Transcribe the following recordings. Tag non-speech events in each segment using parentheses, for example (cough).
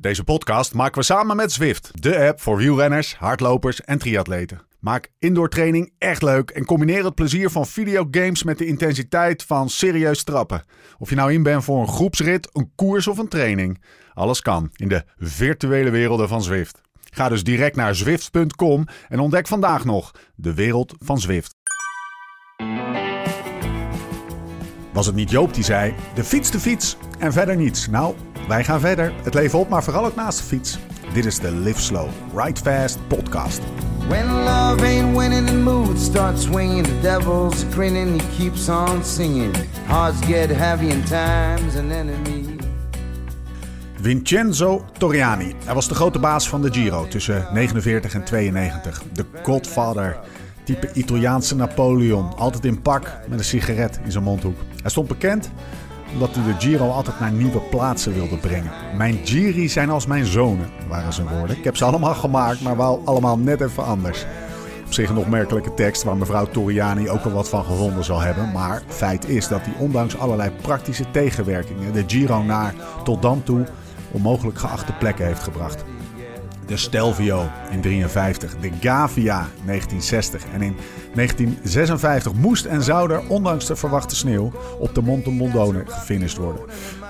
Deze podcast maken we samen met Zwift, de app voor wielrenners, hardlopers en triatleten. Maak indoor training echt leuk en combineer het plezier van videogames met de intensiteit van serieus trappen. Of je nou in bent voor een groepsrit, een koers of een training. Alles kan in de virtuele werelden van Zwift. Ga dus direct naar zwift.com en ontdek vandaag nog de wereld van Zwift. Was het niet Joop die zei: de fiets, de fiets en verder niets? Nou, wij gaan verder. Het leven op, maar vooral ook naast de fiets. Dit is de Live Slow, Ride Fast podcast. When love ain't winning, the mood starts swinging. The devil's grinning, he keeps on singing. Hearts get heavy and time's an enemy. Vincenzo Torriani. Hij was de grote baas van de Giro tussen 49 en 92. De Godfather. Type Italiaanse Napoleon. Altijd in pak met een sigaret in zijn mondhoek. Hij stond bekend omdat hij de Giro altijd naar nieuwe plaatsen wilde brengen. Mijn Giri zijn als mijn zonen, waren zijn woorden. Ik heb ze allemaal gemaakt, maar wel allemaal net even anders. Op zich een opmerkelijke tekst waar mevrouw Torriani ook wel wat van gevonden zal hebben. Maar feit is dat hij ondanks allerlei praktische tegenwerkingen de Giro naar tot dan toe onmogelijk geachte plekken heeft gebracht. De Stelvio in 53, de Gavia 1960 en in 1956 moest en zou er, ondanks de verwachte sneeuw, op de Monte Mondone gefinished worden.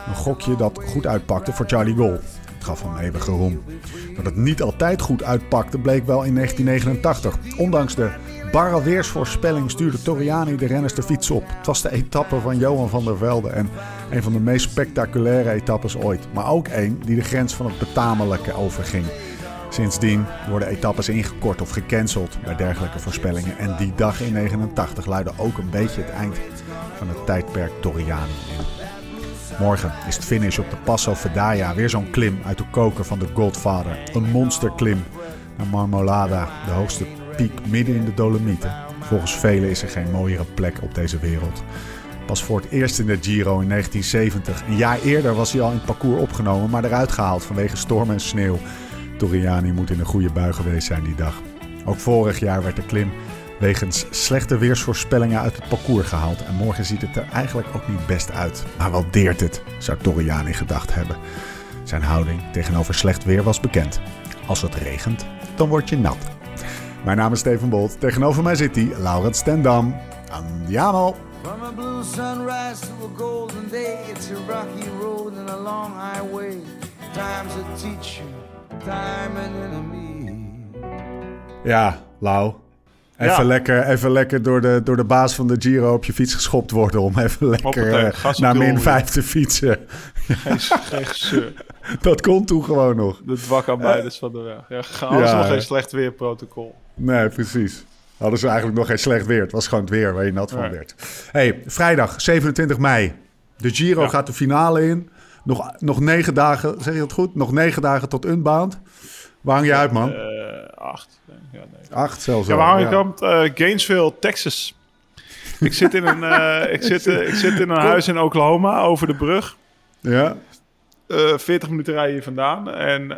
Een gokje dat goed uitpakte voor Charlie Gol. Het gaf hem eeuwige roem. Dat het niet altijd goed uitpakte bleek wel in 1989. Ondanks de barre weersvoorspelling stuurde Torriani de renners de fiets op. Het was de etappe van Johan van der Velde en een van de meest spectaculaire etappes ooit. Maar ook een die de grens van het betamelijke overging. Sindsdien worden etappes ingekort of gecanceld bij dergelijke voorspellingen. En die dag in 89 luidde ook een beetje het eind van het tijdperk Torriani in. Morgen is het finish op de Passo Fedaya. Weer zo'n klim uit de koker van de Godfather. Een monsterklim naar Marmolada, de hoogste piek midden in de Dolomieten. Volgens velen is er geen mooiere plek op deze wereld. Pas voor het eerst in de Giro in 1970. Een jaar eerder was hij al in het parcours opgenomen, maar eruit gehaald vanwege storm en sneeuw. Torriani moet in een goede bui geweest zijn die dag. Ook vorig jaar werd de klim wegens slechte weersvoorspellingen uit het parcours gehaald. En morgen ziet het er eigenlijk ook niet best uit. Maar wat deert het, zou Torriani gedacht hebben. Zijn houding tegenover slecht weer was bekend. Als het regent, dan word je nat. Mijn naam is Steven Bolt. Tegenover mij zit hij, Laurent Stendam. Andiamo! From a blue sunrise to a golden day, it's a rocky road and a long highway. Time's a teacher, time an enemy. Ja, Lau. Even, Ja. lekker, even lekker door de, door de baas van de Giro op je fiets geschopt worden om even lekker Hoppatee, eh, naar min olie. 5 te fietsen. Geen, geen. (laughs) Dat kon toen gewoon nog. De dwakarbeiders van de weg. Ja, nog geen slecht weerprotocol. Nee, precies. Hadden ze eigenlijk nog geen slecht weer. Het was gewoon het weer waar je nat van werd. hey, vrijdag 27 mei. De Giro Ja. gaat de finale in. Nog, nog negen dagen, zeg je dat goed? Nog negen dagen tot Unbound. Waar hang je uit, man? Eh, acht. Ja, nee. Acht zelfs Ja, waar hang ik? Eh, Gainesville, Texas. Ik zit in een, eh, ik zit, eh, ik zit in een huis in Oklahoma over de brug. Ja? Eh 40 minuten rijden hier vandaan. En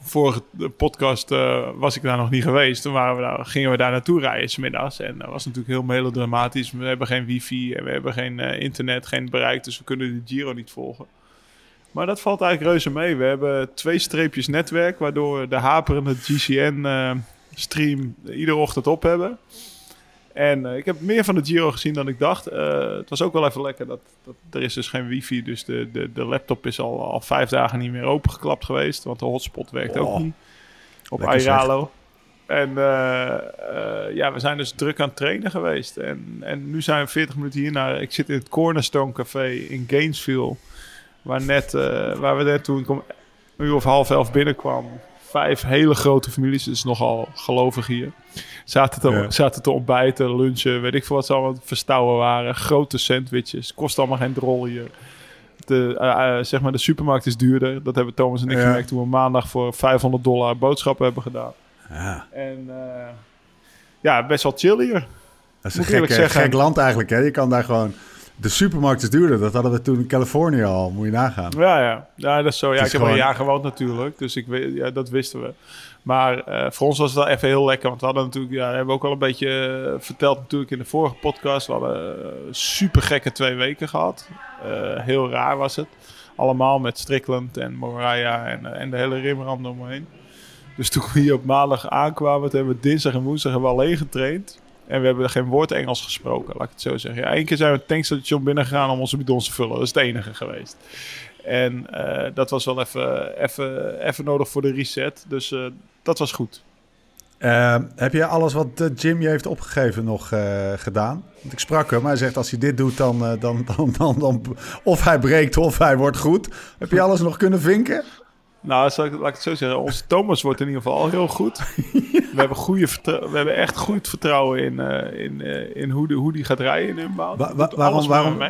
vorige podcast eh, was ik daar nog niet geweest. Toen waren we daar, gingen we daar naartoe rijden smiddags. En dat was natuurlijk heel melodramatisch. We hebben geen wifi en we hebben geen eh, internet, geen bereik. Dus we kunnen de Giro niet volgen. Maar dat valt eigenlijk reuze mee. We hebben twee streepjes netwerk, waardoor we de haperende GCN-stream iedere ochtend op hebben. En eh, ik heb meer van de Giro gezien dan ik dacht. Eh, het was ook wel even lekker dat, dat er is dus geen wifi. Dus de, de, de laptop is al, al vijf dagen niet meer opengeklapt geweest. Want de hotspot werkt ook Oh, niet. Op. Airalo. En eh, ja, we zijn dus druk aan het trainen geweest. En, en nu zijn we 40 minuten hierna. Ik zit in het Cornerstone Café in Gainesville. Waar, net, waar we net toen ik om een uur of half elf binnenkwam. Vijf hele grote families, dus nogal gelovig hier. Zaten te, Ja. zaten te ontbijten, lunchen, weet ik veel wat ze allemaal verstouwen waren. Grote sandwiches, kost allemaal geen drol hier. De, eh, eh, zeg maar, de supermarkt is duurder. Dat hebben Thomas en ik Ja. gemerkt toen we maandag voor 500 dollar boodschappen hebben gedaan. ja. En eh, ja, best wel chill hier. Dat is een gek, gek land eigenlijk. Hè? Je kan daar gewoon... De supermarkt is duurder. Dat hadden we toen in Californië al. Moet je nagaan. Ja, ja. ja dat is zo. Ja, ik heb al een jaar gewoond natuurlijk. Dus ik weet, ja, dat wisten we. Maar eh, voor ons was het wel even heel lekker. Want we hadden natuurlijk, ja, hebben we ook al een beetje eh, verteld natuurlijk in de vorige podcast. We hadden super gekke twee weken gehad. Eh, heel raar was het. Allemaal met Strickland en Moraya en, eh, en de hele rimrand omheen. Dus toen we hier op maandag aankwamen, toen hebben we dinsdag en woensdag hebben we alleen getraind. En we hebben geen woord Engels gesproken, laat ik het zo zeggen. Één keer zijn we het tankstation binnengegaan om onze bidons te vullen. Dat is het enige geweest. En eh, dat was wel even, even, even nodig voor de reset. Dus uh, dat was goed. Uh, heb je alles wat Jim je heeft opgegeven nog gedaan? Want ik sprak hem, hij zegt als hij dit doet, dan, dan, dan, dan, dan, of hij breekt of hij wordt goed. Heb je alles nog kunnen vinken? Nou, zal ik, laat ik het zo zeggen. Onze Thomas wordt in ieder geval al heel goed. We, hebben goede we hebben echt goed vertrouwen in, uh, in, uh, in hoe, de, hoe die gaat rijden in inbouw. Wa wa waarom, waarom,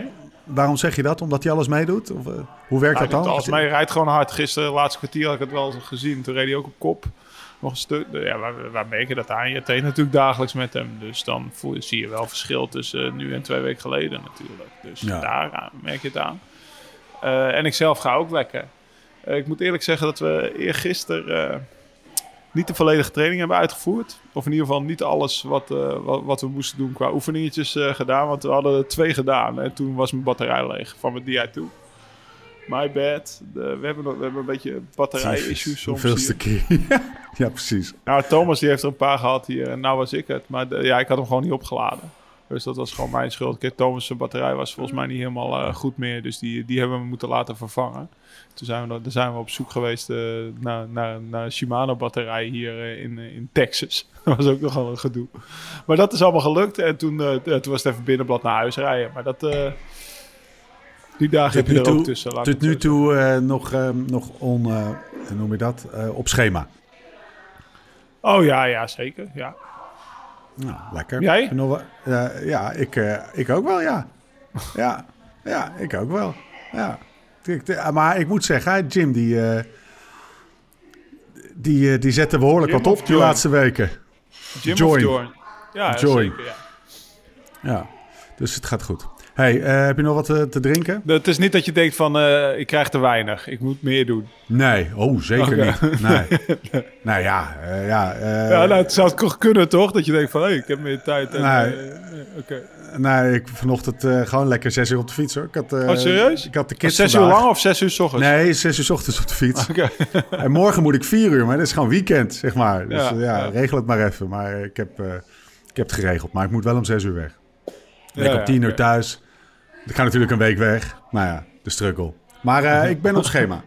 waarom zeg je dat? Omdat hij alles meedoet? Of, uh, hoe werkt nou, dat dan? Als mij rijdt gewoon hard. Gisteren, de laatste kwartier, had ik het wel gezien. Toen reed hij ook op kop. Nog een stuk. Ja, waar, waar merk je dat aan? Je traint natuurlijk dagelijks met hem. Dus dan voel, zie je wel verschil tussen nu en twee weken geleden natuurlijk. Dus ja. daar merk je het aan. en ik zelf ga ook lekker. Uh, ik moet eerlijk zeggen dat we eergisteren uh, niet de volledige training hebben uitgevoerd. Of in ieder geval niet alles wat, uh, wat, wat, we moesten doen qua oefeningetjes gedaan. Want we hadden er twee gedaan en toen was mijn batterij leeg van mijn DI2. My bad. De, we, hebben, we hebben een beetje batterij-issues soms. Hoeveelste keer? (laughs) ja, precies. Nou, Thomas die heeft er een paar gehad hier en nou was ik het. Maar de, ja, ik had hem gewoon niet opgeladen. Dus dat was gewoon mijn schuld. Kijk, Thomas' batterij was volgens mij niet helemaal uh, goed meer. Dus die, die hebben we moeten laten vervangen. Toen zijn we, daar zijn we op zoek geweest uh, naar, naar, naar Shimano-batterij hier uh, in, in Texas. (laughs) dat was ook nogal een gedoe. Maar dat is allemaal gelukt. En toen, toen was het even binnenblad naar huis rijden. Maar dat... die dagen heb je er toe, ook tussen. Tot nu toe nog, nog on, hoe noem je dat? op schema. Oh ja, ja, zeker. Ja. Nou, lekker. Jij? Nog, uh, ja, ik, uh, ik ook wel, ja. (laughs) ja. Ja, ik ook wel. Ja. Maar ik moet zeggen, Jim, die, uh, die, die zette behoorlijk Jim wat op die laatste weken. Jim Join. Join. Ja, Join. Zeker, ja. ja, dus het gaat goed. Hey, uh, heb je nog wat uh, te drinken? Het is niet dat je denkt van, uh, ik krijg te weinig. Ik moet meer doen. Nee, oh, zeker okay. niet. (laughs) Nee. nou ja, ja. ja nou, het zou toch kunnen, toch? Dat je denkt van, hey, ik heb meer tijd. En, nee, okay. nee, ik vanochtend gewoon lekker zes uur op de fiets, hoor. Ik had, oh, serieus? Ik had de kids Zes vandaag. uur lang of zes uur s ochtends? Nee, zes uur s ochtends op de fiets. Okay. (laughs) en morgen moet ik vier uur, maar dat is gewoon weekend, zeg maar. Dus ja, regel het maar even. Maar ik heb, ik heb het geregeld. Maar ik moet wel om zes uur weg. Ik ja, op tien uur thuis. Ik ga natuurlijk een week weg. Nou ja, de struggle. Maar uh, ik ben op schema. (laughs)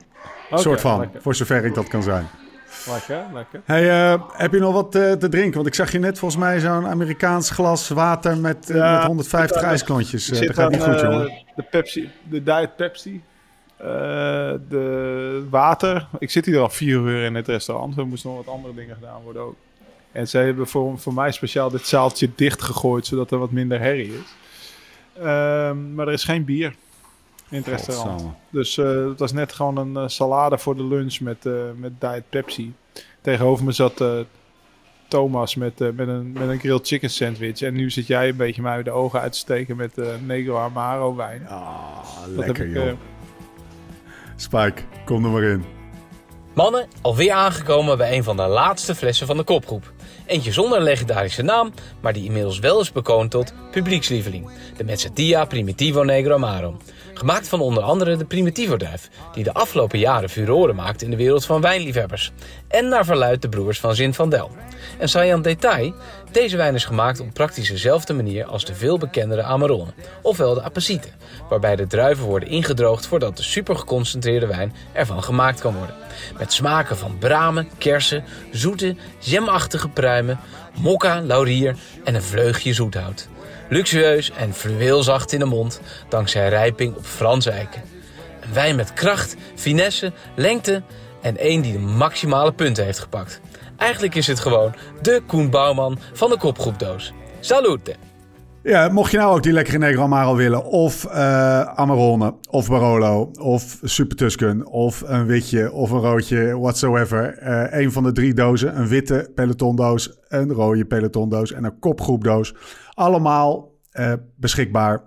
okay, soort van, lekker. voor zover ik dat kan zijn. Lekker, lekker. Hey, uh, heb je nog wat uh, te drinken? Want ik zag je net volgens mij zo'n Amerikaans glas water met, ja, met 150 ijsklontjes. dat gaat niet goed, jongen. De Pepsi, de Diet Pepsi. de water. Ik zit hier al vier uur in het restaurant. Er moesten nog wat andere dingen gedaan worden ook. En ze hebben voor, voor mij speciaal dit zaaltje dichtgegooid, zodat er wat minder herrie is. Um, maar er is geen bier in het restaurant. Dus uh, het was net gewoon een uh, salade voor de lunch met, uh, met Diet Pepsi. Tegenover me zat Thomas met, met, een, met een grilled chicken sandwich. En nu zit jij een beetje mij de ogen uit te steken met Negro Amaro wijn. Ah, lekker ik, joh. Spike, kom er maar in. Mannen, alweer aangekomen bij een van de laatste flessen van de kopgroep. Eentje zonder een legendarische naam, maar die inmiddels wel is bekroond tot publiekslieveling. De Mezzatia Primitivo Negro Amaro. Gemaakt van onder andere de Primitivo-duif, die de afgelopen jaren furoren maakt in de wereld van wijnliefhebbers. En naar verluidt de broers van Zin van Del. En saillant detail, deze wijn is gemaakt op praktisch dezelfde manier als de veel bekendere Amarone, ofwel de Apacite, waarbij de druiven worden ingedroogd voordat de supergeconcentreerde wijn ervan gemaakt kan worden. Met smaken van bramen, kersen, zoete, jamachtige pruimen, mokka, laurier en een vleugje zoethout. Luxueus en fluweelzacht in de mond, dankzij rijping op Franse eiken. Een wijn met kracht, finesse, lengte en één die de maximale punten heeft gepakt. Eigenlijk is het gewoon de Koen Bouwman van de kopgroepdoos. Salute! Ja, mocht je nou ook die lekkere Negro Amaro willen, of uh, Amarone, of Barolo, of Super Tusken, of een witje, of een roodje, whatsoever. Uh, een van de drie dozen, een witte pelotondoos, een rode pelotondoos en een kopgroepdoos. Allemaal uh, beschikbaar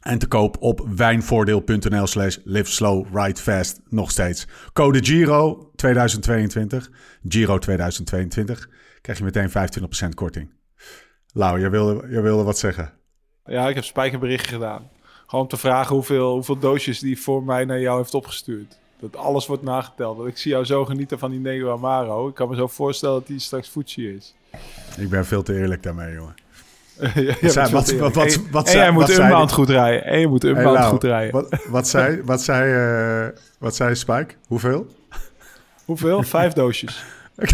en te koop op wijnvoordeel.nl slash live slow, ride fast. Nog steeds. Code Giro 2022. Giro 2022. Krijg je meteen 25% korting. Lau, jij wilde, jij wilde wat zeggen. Ja, ik heb spijkerbericht gedaan. Gewoon om te vragen hoeveel, hoeveel doosjes die voor mij naar jou heeft opgestuurd. Dat alles wordt nageteld. Want ik zie jou zo genieten van die Negro Amaro. Ik kan me zo voorstellen dat hij straks Fuji is. Ik ben veel te eerlijk daarmee, jongen. (laughs) ja, Wat zei- wat- wat- wat- en, wat en zei- jij moet wat zei Unbound die? goed rijden. En je moet Unbound Lau, goed rijden. Wat, wat zei, (laughs) wat zei, eh, wat zei Spike? Hoeveel? Hoeveel? Vijf doosjes. (laughs)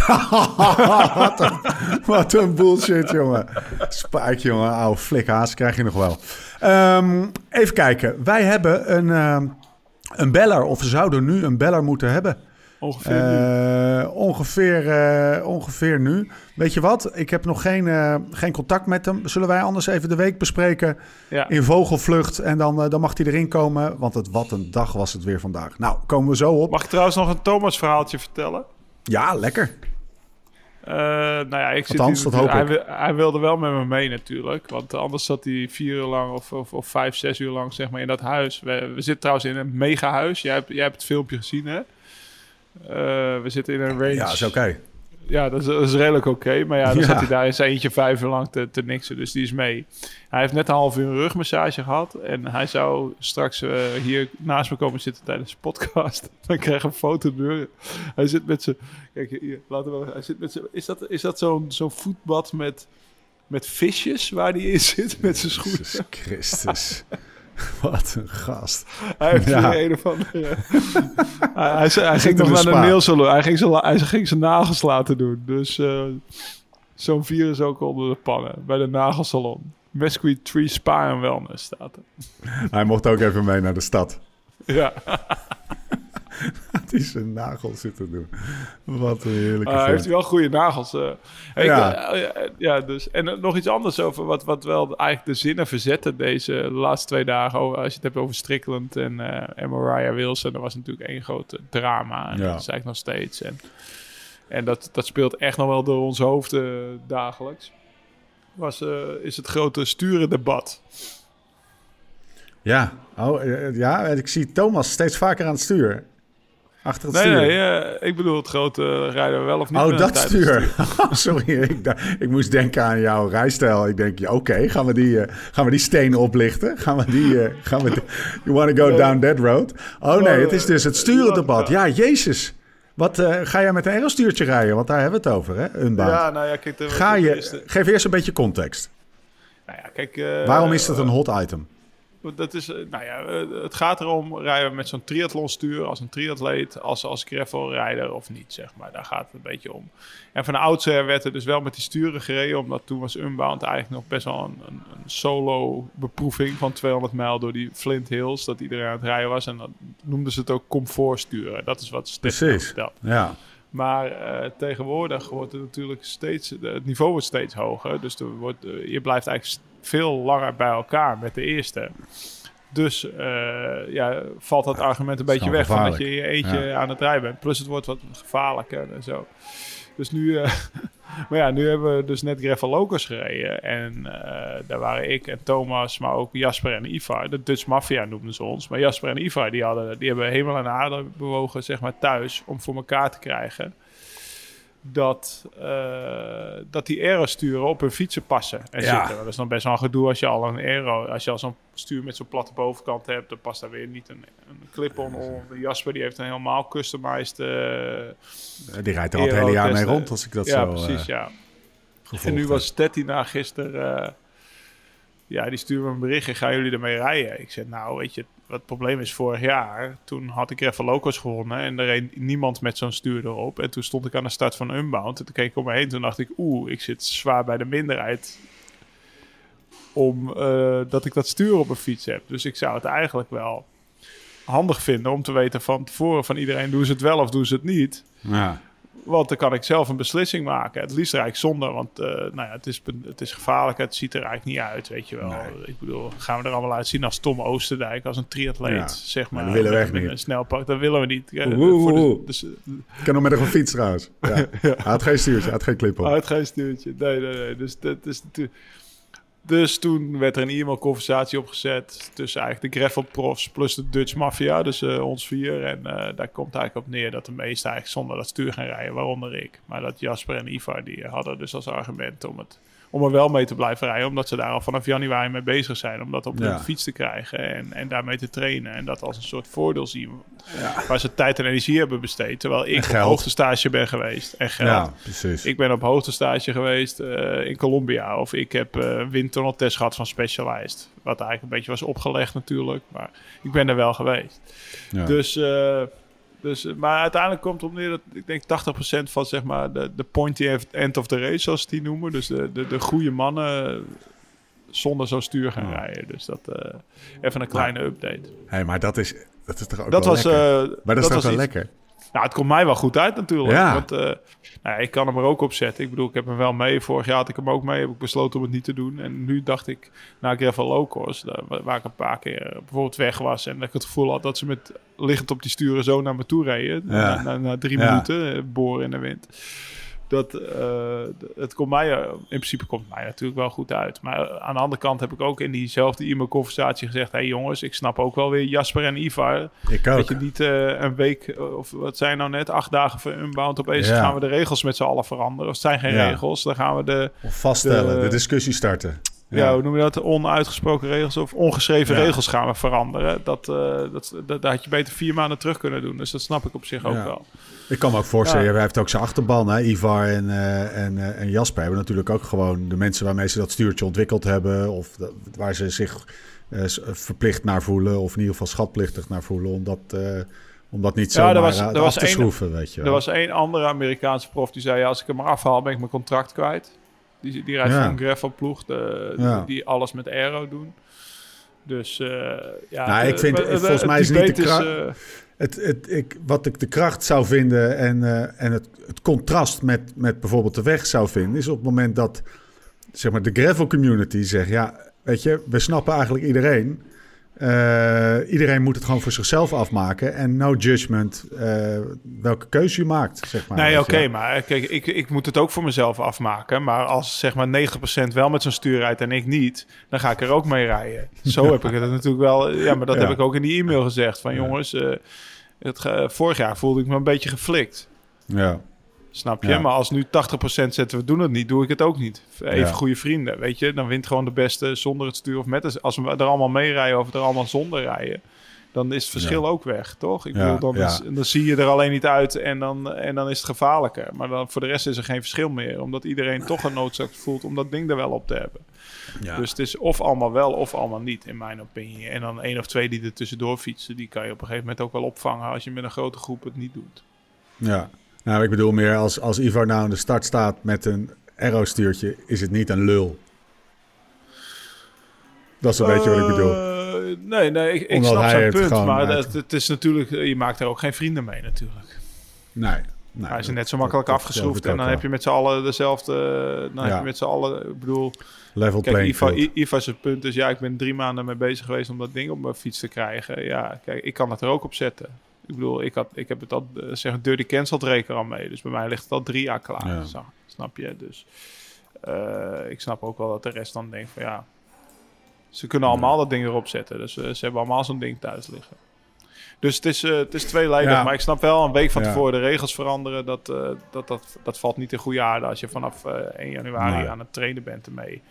wat, een, wat een bullshit, jongen. Spike, jongen. Oude flikhaas krijg je nog wel. Ehm, even kijken. Wij hebben een, ehm, een beller, of we zouden nu een beller moeten hebben. Ongeveer nu. Eh, ongeveer, eh, ongeveer nu. Weet je wat? Ik heb nog geen, eh, geen contact met hem. Zullen wij anders even de week bespreken Ja. in vogelvlucht? En dan, dan mag hij erin komen. Want het, wat een dag was het weer vandaag. Nou, komen we zo op. Mag ik trouwens nog een Thomas verhaaltje vertellen? Ja, lekker. Nou ja, ik zit Althans, hier- dat hoop hij, ik. hij wilde wel met me mee natuurlijk. Want anders zat hij vier uur lang of, of, of vijf, zes uur lang zeg maar, in dat huis. We, we zitten trouwens in een mega huis. Jij hebt, jij hebt het filmpje gezien hè? Eh, we zitten in een range. Ja, is oké. Ja, dat is, dat is redelijk oké. Maar ja, dan Ja. zat hij daar in zijn eentje vijf uur lang te, te niksen. Dus die is mee. Hij heeft net een half uur een rugmassage gehad. En hij zou straks eh, hier naast me komen zitten tijdens de podcast. (laughs) Dan krijg ik een foto door. Hij zit met zijn... Kijk, hier, laten we... Hij zit met zijn... Is dat, is dat zo'n zo'n voetbad met, met visjes waar hij in zit met zijn schoenen? Christus. (laughs) (laughs) Wat een gast. Hij heeft Ja. een of andere... (laughs) hij, hij, hij ging nog naar de nailsalon. Hij ging, zijn, hij ging zijn nagels laten doen. Dus eh, zo'n virus ook onder de pannen. Bij de nagelsalon. Mesquite Tree Spa en Wellness staat er. Hij mocht ook even mee naar de stad. Ja, (laughs) (laughs) Die zijn nagels zitten doen. Wat een heerlijke Ah, hij heeft wel goede nagels. eh. Ja. eh, ja, ja, dus. En eh, nog iets anders over wat, wat wel eigenlijk de zinnen verzetten deze de laatste twee dagen. Oh, Als je het hebt over Strickland en, eh en Mariah Wilson. Dat was natuurlijk één groot eh, drama. En Ja. dat is eigenlijk nog steeds. En, en dat, dat speelt echt nog wel door onze hoofden dagelijks. Was, eh, is het grote sturendebat. Ja. Oh, eh, ja, ik zie Thomas steeds vaker aan het stuur. Achter het Nee, stuur. nee, eh, ik bedoel het grote eh, rijden we wel of niet. Oh, met dat stuur. (laughs) Oh, Sorry, ik, ik moest denken aan jouw rijstijl. Ik denk, ja, oké, gaan, we die, eh, gaan we die stenen oplichten? Gaan we die... eh, gaan we die- you want to go down that road? Oh nee, het is dus het sturendebat. Ja, jezus. Wat, eh, ga jij met een Aerostuurtje rijden? Want daar hebben we het over, hè? Unbound. Ja, nou ja, kijk. de- Ga je... Geef eerst een beetje context. Nou ja, kijk. eh, Waarom is het een hot item? Dat is, eh, nou ja, eh, het gaat erom, rijden we met zo'n triathlonstuur als een triatleet, als, als gravelrijder of niet, zeg maar. Daar gaat het een beetje om. En van oudsher werd er dus wel met die sturen gereden, omdat toen was Unbound eigenlijk nog best wel een, een, een solo beproeving van 200 mijl door die Flint Hills, dat iedereen aan het rijden was. En dan noemden ze het ook comfortsturen. Dat is wat Stef Precies. vertelt. Ja. Maar eh, tegenwoordig wordt het natuurlijk steeds, het niveau wordt steeds hoger. Dus er wordt, eh, je blijft eigenlijk veel langer bij elkaar met de eerste. Dus eh, ja, valt dat argument een beetje weg van dat je in je eentje aan het rijden bent. Plus het wordt wat gevaarlijker en zo. Dus nu, eh, (laughs) maar ja, nu hebben we dus net Gravel Locos gereden. En eh, daar waren ik en Thomas, maar ook Jasper en Ivar. De Dutch Mafia noemden ze ons. Maar Jasper en Ivar, die, hadden, die hebben hemel en aarde bewogen, zeg maar, thuis. Om voor elkaar te krijgen dat, eh, dat die aerosturen op hun fietsen passen en Ja. zitten. Dat is dan best wel een gedoe als je al een aero, als je al zo'n stuur met zo'n platte bovenkant hebt, dan past daar weer niet een, een clip-on. De Jasper die heeft een helemaal customized eh, Die rijdt er al het hele jaar mee rond, als ik dat ja, zo precies, eh, ja. gevolgd En nu was Tettina gisteren, eh, ja, die stuurde me een berichtje, gaan jullie ermee rijden? Ik zei, nou, weet je, het probleem is, vorig jaar, toen had ik Gravel Locos gewonnen en er reed niemand met zo'n stuur erop. En toen stond ik aan de start van Unbound en toen keek ik om me heen, toen dacht ik, oeh, ik zit zwaar bij de minderheid om eh, dat ik dat stuur op een fiets heb. Dus ik zou het eigenlijk wel handig vinden om te weten van tevoren van iedereen, doen ze het wel of doen ze het niet? Ja. Want dan kan ik zelf een beslissing maken. Het liefst eigenlijk zonder, want eh, nou ja, het, is, het is gevaarlijk. Het ziet er eigenlijk niet uit, weet je wel. Nee. Ik bedoel, gaan we er allemaal uitzien als Tom Oosterdijk, als een triatleet, Ja, zeg maar. dat willen we met- echt met niet. Een snelpak, dat willen we niet. Eh, Oeh, de- dus, eh, Ik kan nog met een fiets trouwens. (laughs) Ja. Hij had geen stuurtje, hij had geen clip op. uit geen stuurtje. Nee, nee, nee. Dus dat is natuurlijk... Dus toen werd er een e-mailconversatie opgezet tussen eigenlijk de gravel profs plus de Dutch Mafia, dus eh, ons vier. En eh, daar komt eigenlijk op neer dat de meesten eigenlijk zonder dat stuur gaan rijden, waaronder ik. Maar dat Jasper en Ivar, die hadden dus als argument om het om er wel mee te blijven rijden. Omdat ze daar al vanaf januari mee bezig zijn. Om dat op Ja. de fiets te krijgen en, en daarmee te trainen. En dat als een soort voordeel zien. Waar ze tijd en energie hebben besteed. Terwijl ik op hoogtestage ben geweest. En geld. Ja, precies. Ik ben op hoogtestage geweest eh, in Colombia. Of ik heb eh windtunneltest gehad van Specialized. Wat eigenlijk een beetje was opgelegd natuurlijk. Maar ik ben er wel geweest. Ja. Dus, eh, dus, eh, maar uiteindelijk komt het op neer dat ik denk 80% van zeg maar de, de pointy end of the race, zoals ze die noemen. Dus de, de, de goede mannen zonder zo'n stuur gaan Ja. rijden. Dus dat eh, even een kleine update. Hey, maar dat is, dat is toch ook Dat wel was, lekker? eh, maar dat is toch wel iets- lekker? Nou, het komt mij wel goed uit natuurlijk. Ja. Want eh, nou ik kan hem er ook op zetten. Ik bedoel, ik heb hem wel mee. Vorig jaar had ik hem ook mee. Heb ik besloten om het niet te doen. En nu dacht ik, na Gravel Low Course, waar ik een paar keer eh, bijvoorbeeld weg was... en dat ik het gevoel had dat ze met liggend op die sturen zo naar me toe reden. Ja. Na, na, na drie Ja. minuten, eh, boren in de wind. Dat, eh, het komt mij, in principe komt mij natuurlijk wel goed uit. Maar aan de andere kant heb ik ook in diezelfde e-mailconversatie gezegd... hé hey jongens, ik snap ook wel weer Jasper en Ivar... Ik ook. Dat je niet eh, een week, eh, of wat zijn nou net, acht dagen voor Unbound opeens Ja. gaan we de regels met z'n allen veranderen. Of het zijn geen Ja. regels, dan gaan we de, Of vaststellen, de, de- discussie starten. Ja. hoe noem je dat, onuitgesproken regels of ongeschreven Ja. regels gaan we veranderen. Dat, eh, dat, dat, dat had je beter vier maanden terug kunnen doen. Dus dat snap ik op zich ook Ja. wel. Ik kan me ook voorstellen, Ja. hij heeft ook zijn achterban. Hè? Ivar en, eh, en, eh, en Jasper hebben natuurlijk ook gewoon de mensen waarmee ze dat stuurtje ontwikkeld hebben. Of dat- waar ze zich verplicht naar voelen. Of in ieder geval schatplichtig naar voelen. Om dat, eh, om dat niet Ja, zomaar er was- er te schroeven, weet je Er wel. was één andere Amerikaanse prof die zei... ja, als ik hem maar afhaal, ben ik mijn contract kwijt. Die, die rijdt Ja. voor een gravelploeg, de, Ja. die, alles met aero doen. Dus eh, ja... Nou, ik vind- het- het- volgens mij is niet de debate kra- eh, Het, het, ik, wat ik de kracht zou vinden en, eh, en het, het contrast met, met bijvoorbeeld de weg zou vinden, is op het moment dat zeg maar, de gravel community zegt: Ja, weet je, we snappen eigenlijk iedereen. Eh, iedereen moet het gewoon voor zichzelf afmaken. En no judgment eh, welke keuze je maakt. Zeg maar, Nee, oké, maar kijk, ik, ik moet het ook voor mezelf afmaken. Maar als zeg maar 90% wel met zo'n stuur rijdt en ik niet, dan ga ik er ook mee rijden. Zo heb ik het natuurlijk wel. Ja, maar dat Ja. heb ik ook in die e-mail gezegd. Van jongens, eh, het, vorig jaar voelde ik me een beetje geflikt. Ja, Snap je? Ja. Maar als nu 80% zetten we doen het niet, doe ik het ook niet. Even Ja. goede vrienden, weet je. Dan wint gewoon de beste zonder het stuur of met het. Als we er allemaal mee rijden of er allemaal zonder rijden, dan is het verschil ook weg, toch? Ik bedoel, dan, is- dan zie je er alleen niet uit en dan, en dan is het gevaarlijker. Maar dan, voor de rest is er geen verschil meer, omdat iedereen toch een noodzaak voelt om dat ding er wel op te hebben. ja. Dus het is of allemaal wel of allemaal niet, in mijn opinie. En dan één of twee die er tussendoor fietsen, die kan je op een gegeven moment ook wel opvangen als je met een grote groep het niet doet. ja. Nou, ik bedoel meer als, als Ivar nou aan de start staat met een aero-stuurtje, is het niet een lul. Dat is een beetje wat ik bedoel. Eh, nee, nee, ik, snap zijn het punt. Maar het, het is natuurlijk, je maakt er ook geen vrienden mee natuurlijk. Nee. nee hij is net zo makkelijk afgeschroefd en dan heb je met z'n allen dezelfde... Dan heb Ja. je met z'n allen, ik bedoel... Level Kijk, Iva zijn punt is, ja, ik ben drie maanden mee bezig geweest om dat ding op mijn fiets te krijgen. Ja, kijk, ik kan het er ook op zetten. Ik bedoel, ik, had, ik heb het al, eh, zeg, dirty cancelled reken al mee. Dus bij mij ligt het al drie jaar klaar. Ja. Zo, snap je? Dus eh, ik snap ook wel dat de rest dan denkt van, ja... Ze kunnen allemaal dat ding erop zetten. Dus eh, ze hebben allemaal zo'n ding thuis liggen. Dus het is, eh, het is tweeledig. Ja. Maar ik snap wel een week van tevoren de regels veranderen. Dat, dat, dat, dat valt niet in goede aarde als je vanaf eh 1 januari Nee. aan het trainen bent ermee.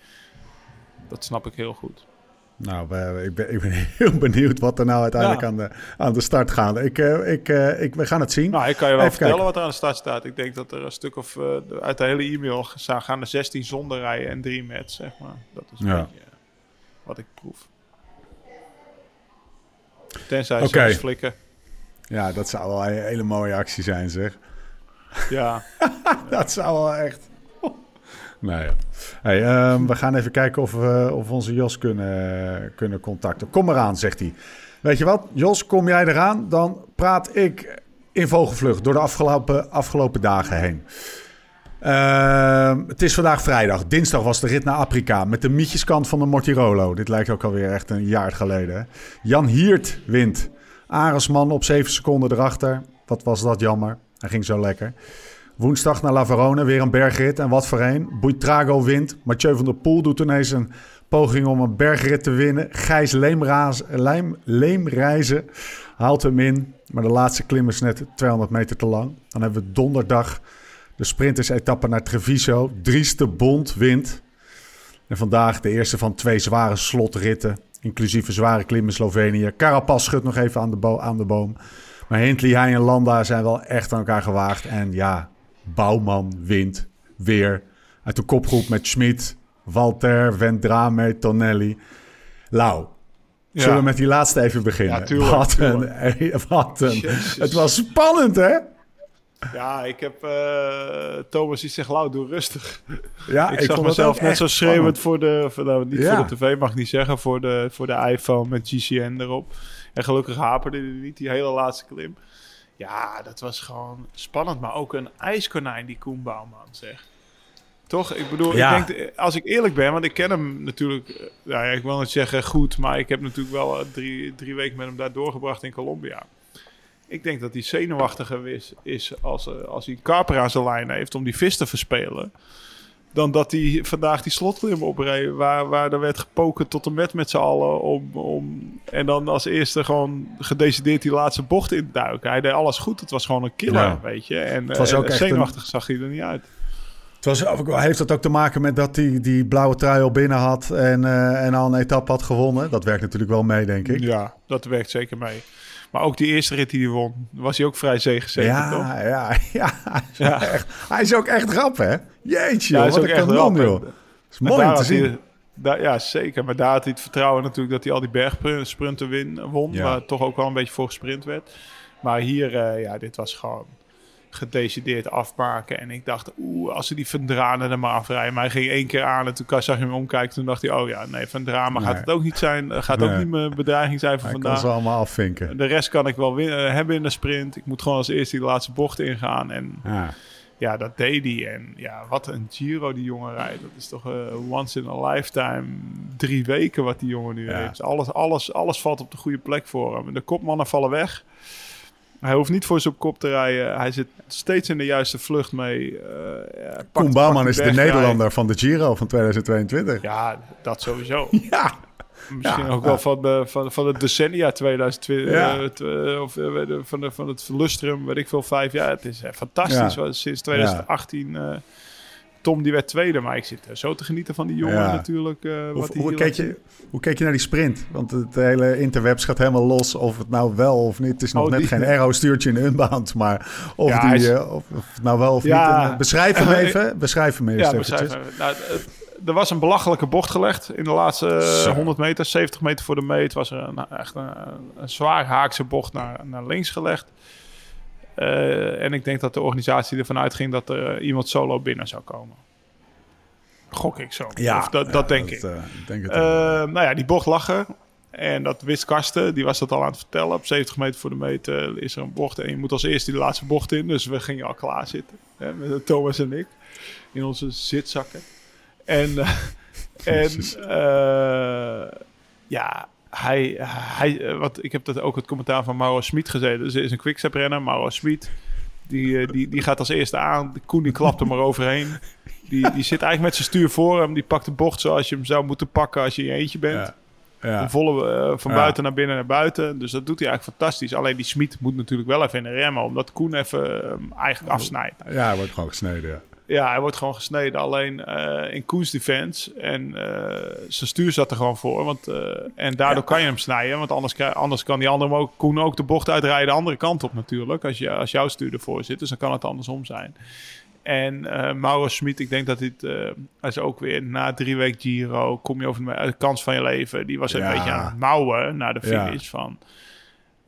Dat snap ik heel goed. Nou, ik ben, ik ben (laughs) heel benieuwd wat er nou uiteindelijk Ja. aan, de, aan de start gaat. Ik, eh, ik, eh, ik, we gaan het zien. Nou, ik kan je wel Even vertellen kijken. wat er aan de start staat. Ik denk dat er een stuk of... eh, uit de hele e-mail gaan er 16 zonder rijden en 3 met, zeg maar. Dat is een Ja. beetje wat ik proef. Tenzij ze ons flikken. Ja, dat zou wel een hele mooie actie zijn, zeg. Ja. (laughs) Dat zou wel echt... Ja. Hey, ehm, we gaan even kijken of we, of we onze Jos kunnen, kunnen contacten. Kom eraan, zegt hij. Weet je wat, Jos, kom jij eraan? Dan praat ik in vogelvlucht door de afgelopen, afgelopen dagen heen. Ehm, het is vandaag vrijdag. Dinsdag was de rit naar Afrika met de mietjeskant van de Mortirolo. Dit lijkt ook alweer echt een jaar geleden. Jan Hiert wint. Aresman op 7 seconden erachter. Wat was dat jammer. Hij ging zo lekker. Woensdag naar La Verona, weer een bergrit. En wat voor een. Buitrago wint. Mathieu van der Poel doet ineens een poging om een bergrit te winnen. Gijs Leemraas, Leem, Leemreizen haalt hem in. Maar de laatste klim is net 200 meter te lang. Dan hebben we donderdag de sprinters-etappe naar Treviso. Dries de Bond wint. En vandaag de eerste van twee zware slotritten. Inclusief een zware klim in Slovenië. Carapaz schudt nog even aan de, aan de boom. Maar Hindley, hij en Landa zijn wel echt aan elkaar gewaagd. En ja, Bouwman wint weer. Uit de kopgroep met Schmid, Walter, Vendrame, Tonelli. Lau, Ja. zullen we met die laatste even beginnen? Ja, tuurlijk, wat tuurlijk. een, wat een. Het was spannend, hè? Ja, ik heb eh, Thomas die zegt, Lau, doe rustig. Ja, ik, zag vond het mezelf net zo schreeuwend voor de, voor, nou, niet Ja. voor de tv, mag ik niet zeggen, voor de, voor de iPhone met GCN erop. En gelukkig haperde hij niet, die hele laatste klim. Ja, dat was gewoon spannend, maar ook een ijskonijn, die Koen Bouwman, zeg. Toch? Ik bedoel, Ja. ik denk, als ik eerlijk ben, want ik ken hem natuurlijk, eh, nou ja, ik wil niet zeggen goed, maar ik heb natuurlijk wel eh, drie, drie weken met hem daar doorgebracht in Colombia. Ik denk dat hij zenuwachtiger is, is als, eh, als hij een karper aan zijn lijn heeft om die vis te verspelen. Dan dat hij vandaag die slotklim opreed, waar, waar er werd gepoken tot en met met z'n allen. Om, om, en dan als eerste gewoon gedecideerd die laatste bocht induiken. Hij deed alles goed, het was gewoon een killer, Ja. weet je. En Het was eh, ook echt een- zenuwachtig zag hij er niet uit. Het was, ook- heeft dat ook te maken met dat hij die blauwe trui al binnen had en, eh, en al een etappe had gewonnen? Dat werkt natuurlijk wel mee, denk ik. Ja, dat werkt zeker mee. Maar ook die eerste rit die hij won, was hij ook vrij zegenzeker, toch? Ja, ja, ja. Hij is, Ja. Echt, hij is ook echt rap, hè? Jeetje, Ja, joh, hij is wat ook een echt rap, joh. hè. Het is mooi te hij- zien. daar- ja, zeker. Maar daar had hij het vertrouwen natuurlijk dat hij al die bergsprinten win, won. Ja. Waar toch ook wel een beetje voor gesprint werd. Maar hier, eh, ja, dit was gewoon gedecideerd afmaken. En ik dacht, oeh, als ze die Van Dranen er maar afrijden. Maar hij ging één keer aan en toen zag je hem omkijken. Toen dacht hij, oh ja, nee, Van Dranen gaat het ook niet zijn. eh, Gaat Nee. ook niet mijn bedreiging zijn voor Hij kan vandaag. ze allemaal afvinken. De rest kan ik wel win- eh, hebben in de sprint. Ik moet gewoon als eerste die laatste bocht ingaan. En Ja. ja, dat deed hij. En ja, wat een Giro die jongen rijdt. Dat is toch eh, once in a lifetime. Drie weken wat die jongen nu Ja. heeft. Alles, alles, alles valt op de goede plek voor hem. De kopmannen vallen weg. Hij hoeft niet voor zijn op kop te rijden. Hij zit steeds in de juiste vlucht mee. Eh, ja, pakt- Koen Bouwman is de. Nederlander van de Giro van 2022. Ja, dat sowieso. (laughs) Ja. Misschien Ja, ook wel van, de, van, van het decennia 2020. Ja. eh, eh, of eh, van, de, van het lustrum, weet ik veel, vijf jaar. Het is eh, fantastisch. Sinds 2018. Tom die werd tweede, maar ik zit eh, zo te genieten van die jongen Ja. natuurlijk. eh, Hoe, wat hoe, keek je, hoe keek je naar die sprint? Want het hele interwebs gaat helemaal los of het nou wel of niet. Het is nog Oh, net die- geen aero-stuurtje in Unbound, maar of, Ja, die, is- eh, of, of het nou wel of Ja. niet. En, beschrijf hem (laughs) even. Beschrijf hem eerst Ja, beschrijf even. Nou, er was een belachelijke bocht gelegd in de laatste eh, Zo. 100 meter, 70 meter voor de meet. Was er een, echt een, een zwaar haakse bocht naar, naar links gelegd. Eh, en ik denk dat de organisatie ervan uitging dat er eh, iemand solo binnen zou komen. Gok ik zo. Ja, Of dat, ja, dat denk ik. eh, ik denk het nou ja, die bocht lag er. En dat wist Karsten, die was dat al aan het vertellen. Op 70 meter voor de meter is er een bocht. En je moet als eerste die laatste bocht in. Dus we gingen al klaar zitten. Hè, met Thomas en ik. In onze zitzakken. En, (laughs) en ja, hij, hij, eh, wat, ik heb dat ook het commentaar van Mauro Smit gezeten. Dus er is een quickstep renner, Mauro Smit. Die, eh, die, die gaat als eerste aan. De Koen die klapt er maar overheen. Die, die zit eigenlijk met zijn stuur voor hem. Die pakt de bocht zoals je hem zou moeten pakken als je in je eentje bent. Ja. Volle eh, van Ja. buiten naar binnen naar buiten. Dus dat doet hij eigenlijk fantastities. Alleen die Smit moet natuurlijk wel even in de remmen. Omdat Koen even eigenlijk afsnijdt. ja, hij wordt gewoon gesneden. Ja. Ja, hij wordt gewoon gesneden. Alleen eh, in Koens defense. En eh, zijn stuur zat er gewoon voor. Want, eh, en daardoor kan je hem snijden. Want anders, anders kan die andere ook, Koen ook de bocht uitrijden de andere kant op natuurlijk. Als, je, als jouw stuur ervoor zit. Dus dan kan het andersom zijn. En eh Mauro Smit, ik denk dat dit... hij is ook weer na drie weken Giro... kom je over de, kans van je leven. Die was een Ja. beetje aan het mouwen naar de Ja. finish van...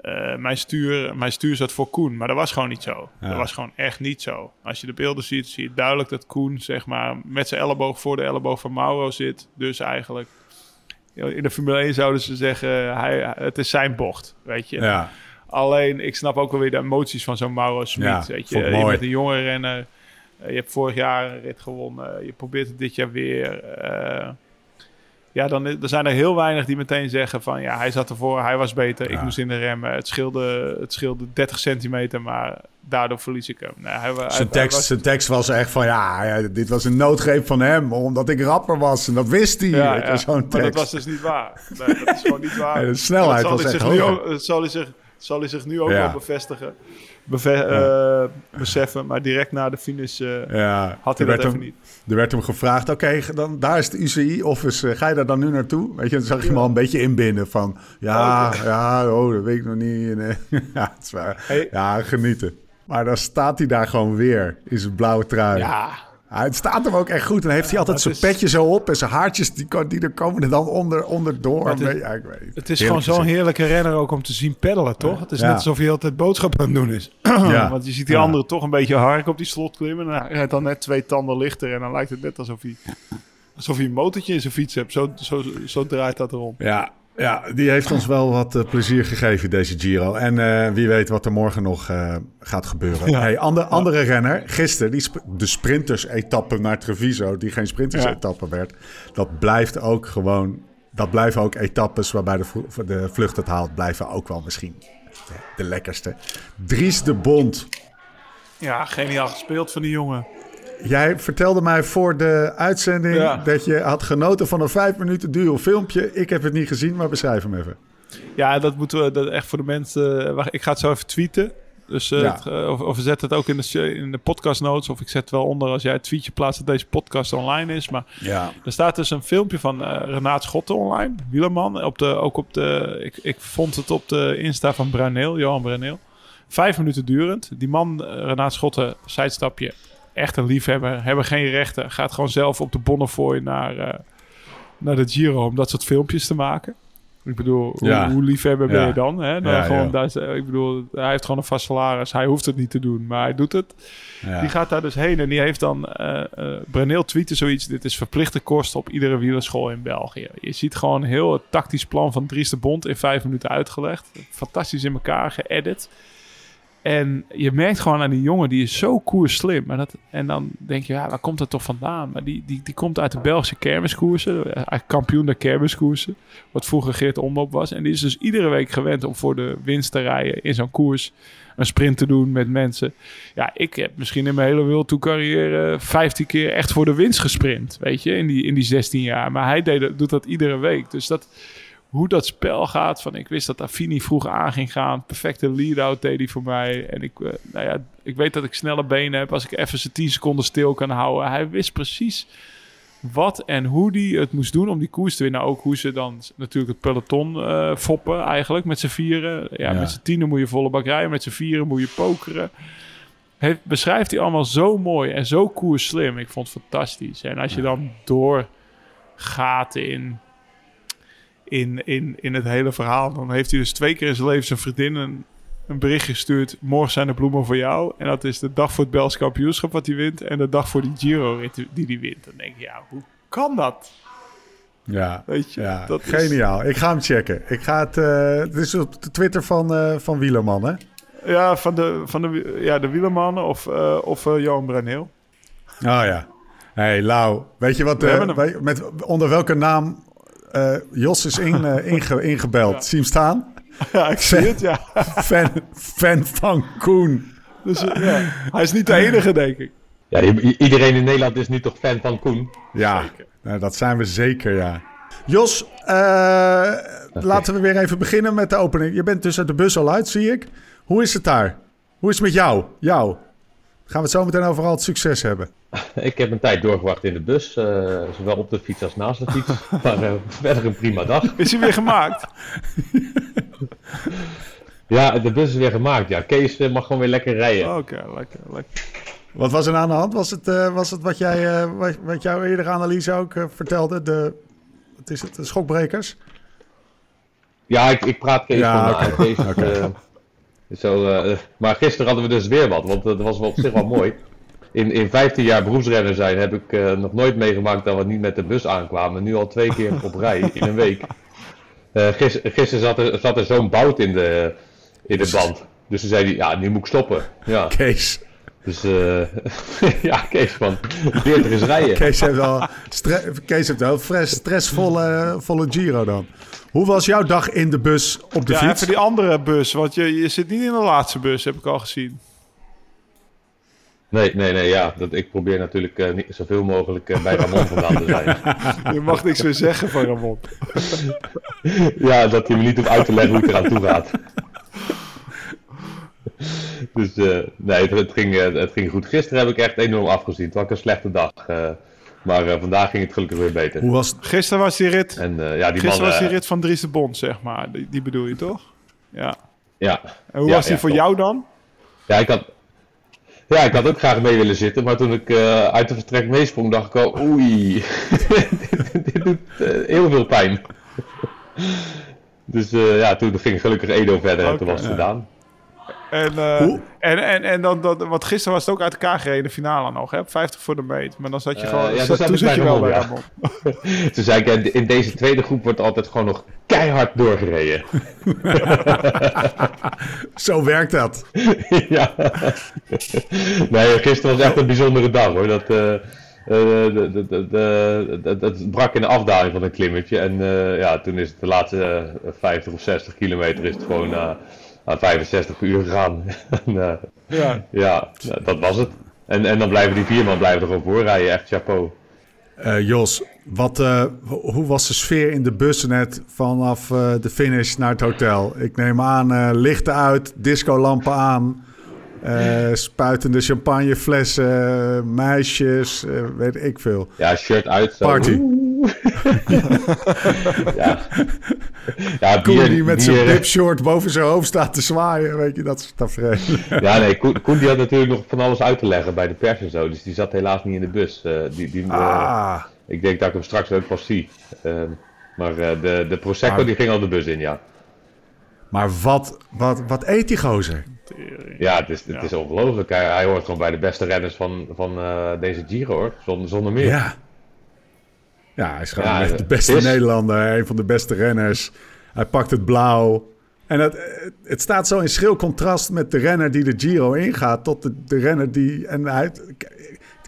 eh, mijn, stuur, mijn stuur zat voor Koen, maar dat was gewoon niet zo. Ja. Dat was gewoon echt niet zo. Als je de beelden ziet, zie je duidelijk dat Koen zeg maar, met zijn elleboog voor de elleboog van Mauro zit. Dus eigenlijk, in de Formule 1 zouden ze zeggen, hij, het is zijn bocht, weet je. Ja. Alleen, ik snap ook wel weer de emoties van zo'n Mauro Smit. Ja, weet je, je bent een jonge renner. eh, Je hebt vorig jaar een rit gewonnen. Je probeert het dit jaar weer. eh, ja, dan, dan zijn er heel weinig die meteen zeggen van... ja, hij zat ervoor, hij was beter. Ik moest in de remmen. Het scheelde, het scheelde 30 centimeter, maar daardoor verlies ik hem. Nee, hij, Zijn, hij tekst, was- zijn tekst was echt van ja, ja, dit was een noodgreep van hem, omdat ik rapper was. En dat wist hij. ja, Zo'n maar dat was dus niet waar. Nee, dat is gewoon niet (laughs) waar. De snelheid dat was zal hij echt ook, dat zal hij zich, zal hij zich nu ook wel bevestigen. beve- eh, beseffen. Maar direct na de finish eh, had hij er dat even hem, niet. Er werd hem gevraagd, oké, dan daar is de UCI-office. ga je daar dan nu naartoe? Weet je, dan zag je hem al een beetje inbinnen van... Ja, ja, oh, dat weet ik nog niet. Eh, (laughs) ja, het is waar. Hey. ja, genieten. Maar dan staat hij daar gewoon weer in zijn blauwe trui. Ja, Ja, het staat hem ook echt goed. En dan heeft hij altijd zijn is- petje zo op. En zijn haartjes, die, die er komen er dan onder, onderdoor. het is- Nee, ja, ik weet het is Heerlijk gewoon zo'n heerlijke renner ook om te zien peddelen, toch? Het is Ja. net alsof hij altijd boodschappen aan het doen is. (clears throat) Ja. Want je ziet die Ja. andere toch een beetje hark op die slot klimmen. En hij rijdt dan net twee tanden lichter. En dan lijkt het net alsof hij, alsof hij een motortje in zijn fiets hebt. Zo, zo, zo draait dat erom. Ja, ja, die heeft ons wel wat eh, plezier gegeven, deze Giro. En eh, wie weet wat er morgen nog eh, gaat gebeuren. Ja. Hey, ander, andere renner, gisteren, die sp- de sprinters-etappe naar Treviso... die geen sprinters-etappe werd. Dat blijft ook gewoon... Dat blijven ook etappes waarbij de, de vlucht het haalt... blijven ook wel misschien de, de lekkerste. Dries de Bond. Ja, geniaal gespeeld van die jongen. Jij vertelde mij voor de uitzending... Ja. dat je had genoten van een vijf minuten duur filmpje. Ik heb het niet gezien, maar beschrijf hem even. Ja, dat moeten we dat echt voor de mensen. eh, wacht, ik ga het zo even tweeten. Dus eh, Ja. eh, of, of zetten het ook in de, in de podcast notes. Of ik zet het wel onder als jij het tweetje plaatst dat deze podcast online is. Maar Ja. er staat dus een filmpje van eh Renaat Schotten online. Wielerman. Op de, ook op de. Ik, ik vond het op de Insta van Bruneel, Johan Bruneel. Vijf minuten durend. Die man, eh, Renaat Schotten, zijstapje. Echt een liefhebber. Hebben geen rechten. Gaat gewoon zelf op de Bonnefoy naar, eh, naar de Giro om dat soort filmpjes te maken. Ik bedoel, Ja. hoe, hoe liefhebber ben Ja. je dan? Hè? Dan Ja, gewoon, daar is- ik bedoel, hij heeft gewoon een vast salaris. Hij hoeft het niet te doen, maar hij doet het. Die gaat daar dus heen en die heeft dan... eh eh Bruneel tweette zoiets. Dit is verplichte kosten op iedere wielerschool in België. Je ziet gewoon heel het tactisch plan van Dries de Bond in vijf minuten uitgelegd. Fantastisch in elkaar geëdit. En je merkt gewoon aan die jongen, die is zo koerslim. Maar dat, en dan denk je, ja, waar komt dat toch vandaan? Maar die, die, die komt uit de Belgische kermiskoersen. eh, kampioen der kermiskoersen. Wat vroeger Geert Omloop was. En die is dus iedere week gewend om voor de winst te rijden in zo'n koers. Een sprint te doen met mensen. Ja, ik heb misschien in mijn hele World Tour carrière 15 keer echt voor de winst gesprint. Weet je, in die, in die 16 jaar. Maar hij deed, doet dat iedere week. Dus dat, hoe dat spel gaat. Van, ik wist dat Affini vroeg aan ging gaan. Perfecte lead-out deed hij voor mij. En ik, eh, nou ja, ik weet dat ik snelle benen heb. Als ik even zijn 10 seconden stil kan houden. Hij wist precies wat en hoe hij het moest doen om die koers te winnen. Ook hoe ze dan natuurlijk het peloton eh, foppen eigenlijk met z'n vieren. Ja, Ja. met z'n tienen moet je volle bak rijden. Met z'n vieren moet je pokeren. Beschrijft hij allemaal zo mooi en zo koerslim. Ik vond het fantastisch. En als je dan doorgaat in, in, in, in het hele verhaal... dan heeft hij dus twee keer in zijn leven zijn vriendin een, een bericht gestuurd... morgen zijn de bloemen voor jou. En dat is de dag voor het Belgisch kampioenschap wat hij wint... en de dag voor die Giro-rit die hij wint. Dan denk je, ja, hoe kan dat? Ja, Weet je, ja. dat is- geniaal. Ik ga hem checken. Ik ga het, eh, het is op de Twitter van, eh, van Wielerman, hè? Ja, van de, van de, ja, de wielermannen of, eh, of Johan Bruneel. Oh ja. hey, Lau. Weet je wat, We met, onder welke naam eh, Jos is in, eh, (laughs) inge, ingebeld? Zie je hem staan? Ja, ik zie het, ja. (laughs) Fan, fan van Koen. Dus, eh, ja. Hij is niet de enige, denk ik. Ja, iedereen in Nederland is nu toch fan van Koen? Ja, nou, dat zijn we zeker, ja. Jos, eh, laten we weer even beginnen met de opening. Je bent dus uit de bus al uit, zie ik. Hoe is het daar? Hoe is het met jou? Jou? Gaan we het zo meteen over al het succes hebben. (laughs) Ik heb een tijd doorgewacht in de bus, eh, zowel op de fiets als naast de fiets. (laughs) maar eh, verder een prima dag. Is hij weer gemaakt? (laughs) Ja, de bus is weer gemaakt. Ja, Kees eh, mag gewoon weer lekker rijden. Oké, lekker, lekker. Wat was er aan de hand? Was het, eh, was het wat, jij, eh, wat, wat jouw eerdere analyse ook vertelde? De, wat is het? De schokbrekers? Ja, ik, ik praat Kees Ja, van oké. Kees, eh, zo, eh, maar gisteren hadden we dus weer wat, want dat was wel op zich wel (laughs) mooi. In, in 15 jaar beroepsrenner zijn heb ik eh, nog nooit meegemaakt dat we niet met de bus aankwamen. Nu al twee keer op rij in een week. (laughs) Eh gis- gisteren zat er, zat er zo'n bout in de, in de band. Dus toen zei hij, ja, nu moet ik stoppen. Ja, Kees. Dus eh, (laughs) ja, Kees van 40 is rijden. Kees heeft wel, Kees heeft wel stressvolle volle Giro dan. Hoe was jouw dag in de bus op de Ja, fiets? even die andere bus, want je, je zit niet in de laatste bus, heb ik al gezien. Nee, nee, nee, ja. Dat, ik probeer natuurlijk eh, niet zoveel mogelijk eh, bij Ramon vandaan te zijn. (laughs) Je mag niks meer zeggen van Ramon. Ja, dat hij me niet hoeft uit te leggen hoe het eraan toe gaat. (laughs) (laughs) Dus eh, nee, het, het ging, eh, het ging goed. Gisteren heb ik echt enorm afgezien. Het was een slechte dag. eh, maar vandaag ging het gelukkig weer beter. Hoe was het? Gisteren was die rit, En ja, die gisteren man... was die rit van Dries de Bond, zeg maar. Die, die bedoel je toch? Ja. ja. En hoe Ja, was die ja, voor jou dan? Ja, ik had, ja, ik had ook graag mee willen zitten, maar toen ik uit de vertrek meesprong, dacht ik al, oei, dit, (laughs) dit doet heel veel pijn. (laughs) dus ja, toen ging gelukkig Edo verder en toen was het gedaan. En, eh, en, en, en dan, dat, want gisteren was het ook uit elkaar gereden, de finale nog, hè? op 50 voor de meet. Maar dan zat je Eh, gewoon, ja, (laughs) zat- toen zat toen zat je wel bij Ramon, Ramon. (laughs) Toen zei ik, in deze tweede groep wordt altijd gewoon nog keihard doorgereden. (laughs) Zo werkt dat. ja. nee, gisteren was echt een bijzondere dag hoor. Dat, eh, eh, de, de, de, de- dat- brak in de afdaling van een klimmetje. En eh, ja, toen is het de laatste eh, 50 of 60 kilometer is het gewoon eh, aan 65 per uur gegaan. (laughs) en, eh, Ja. ja, dat was het. En, en dan blijven die vier man blijven er gewoon voorrijden. Echt chapeau. Eh, Jos, wat, eh, ho- hoe was de sfeer in de bussen net vanaf eh, de finish naar het hotel? Ik neem aan, eh, lichten uit, discolampen aan, eh, spuitende champagneflessen, meisjes, eh, weet ik veel. Ja, shirt uit. Zo. Party. (laughs) ja. (laughs) ja, Koen die met zijn dipshort boven zijn hoofd staat te zwaaien, weet je, dat is tafereel. (laughs) Ja, nee, Koen, Koen die had natuurlijk nog van alles uit te leggen bij de pers en zo. Dus die zat helaas niet in de bus. Eh, die, die, Ah, ik denk dat ik hem straks ook pas zie. Ehm, maar de, de Prosecco Maar- die ging al de bus in, ja. maar wat, wat, wat eet die gozer? Ja, het is, het is ongelooflijk. Hij, hij hoort gewoon bij de beste renners van, van eh, deze Giro, hoor. Zonder, zonder meer. Ja. Ja, hij is gewoon Ja, echt de beste is- Nederlander, een van de beste renners. Hij pakt het blauw. En het, het staat zo in schril contrast met de renner die de Giro ingaat tot de, de renner die... En hij,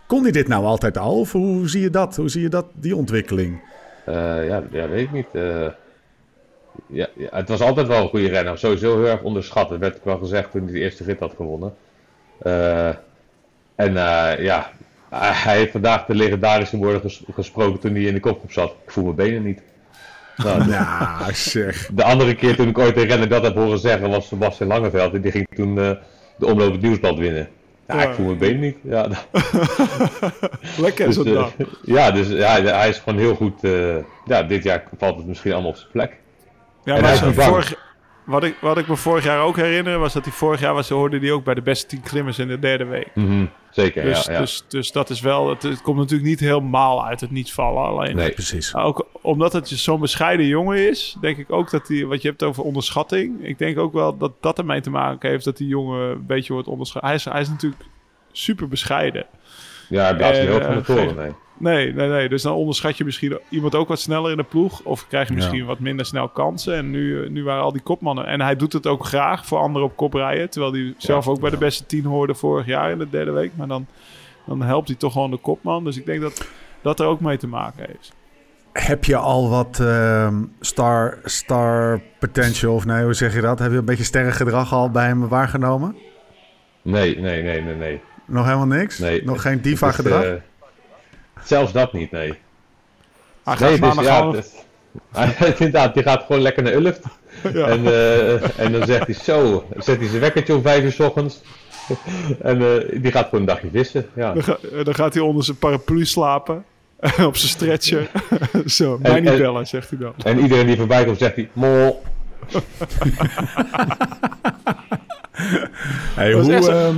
kon hij dit nou altijd al? Of hoe zie je dat? Hoe zie je dat, die ontwikkeling? Eh, ja, ja, weet ik niet. Eh, ja, ja, het was altijd wel een goede renner. Sowieso heel erg onderschat. Dat werd ook wel gezegd toen hij de eerste rit had gewonnen. Eh, en eh, ja, hij heeft vandaag de legendarische woorden ges- gesproken toen hij in de kopgroep zat. Ik voel mijn benen niet. Nou, (laughs) Ja, zeg. De andere keer toen ik ooit een renner dat heb horen zeggen was Sebastian Langeveld. En die ging toen eh, de omloop het nieuwsblad winnen. Ja, ik voel mijn benen niet. Ja, (laughs) Lekker dus, eh, dag. (laughs) ja, dus ja, hij is gewoon heel goed. ja, dit jaar valt het misschien allemaal op zijn plek. Ja, en maar niet vorig, wat, ik, wat ik me vorig jaar ook herinner, was dat hij vorig jaar was, hoorde die ook bij de beste tien klimmers in de derde week. Mhm, Zeker, Dus, ja. ja. dus, dus dat is wel, het, het komt natuurlijk niet helemaal uit het niets vallen. Alleen nee. Precies. ook omdat het zo'n bescheiden jongen is, denk ik ook dat hij, wat je hebt over onderschatting, ik denk ook wel dat dat ermee te maken heeft dat die jongen een beetje wordt onderschat. Hij is, hij is natuurlijk super bescheiden. Ja, hij blaast niet Eh, ook van de toren, geen- nee. Nee, nee, nee. Dus dan onderschat je misschien iemand ook wat sneller in de ploeg. Of krijg je misschien Ja. wat minder snel kansen. En nu, eh, nu waren al die kopmannen. En hij doet het ook graag voor anderen op kop rijden. Terwijl hij zelf ook bij de beste tien hoorde vorig jaar in de derde week. Maar dan, dan helpt hij toch gewoon de kopman. Dus ik denk dat dat er ook mee te maken heeft. Heb je al wat ehm, star, star potential, of nee, hoe zeg je dat? Heb je een beetje sterrengedrag al bij hem waargenomen? Nee, nee, nee, nee, nee. Nog helemaal niks? nee. Nog geen diva-gedrag? Eh, zelfs dat niet, nee. Hij gaat Nee, dus maandag ja, (laughs) hij- inderdaad, die gaat gewoon lekker naar Ulft. (laughs) Ja. En, eh, en dan zegt hij zo, dan zet hij zijn wekkertje om vijf uur 's ochtends. (laughs) en eh, die gaat gewoon een dagje vissen. Ja. dan, ga- dan gaat hij onder zijn paraplu slapen. op zijn stretcher. Zo, mij En- niet en- bellen, zegt hij dan. En iedereen die voorbij komt zegt hij, mol. Hey, hoe, ehm,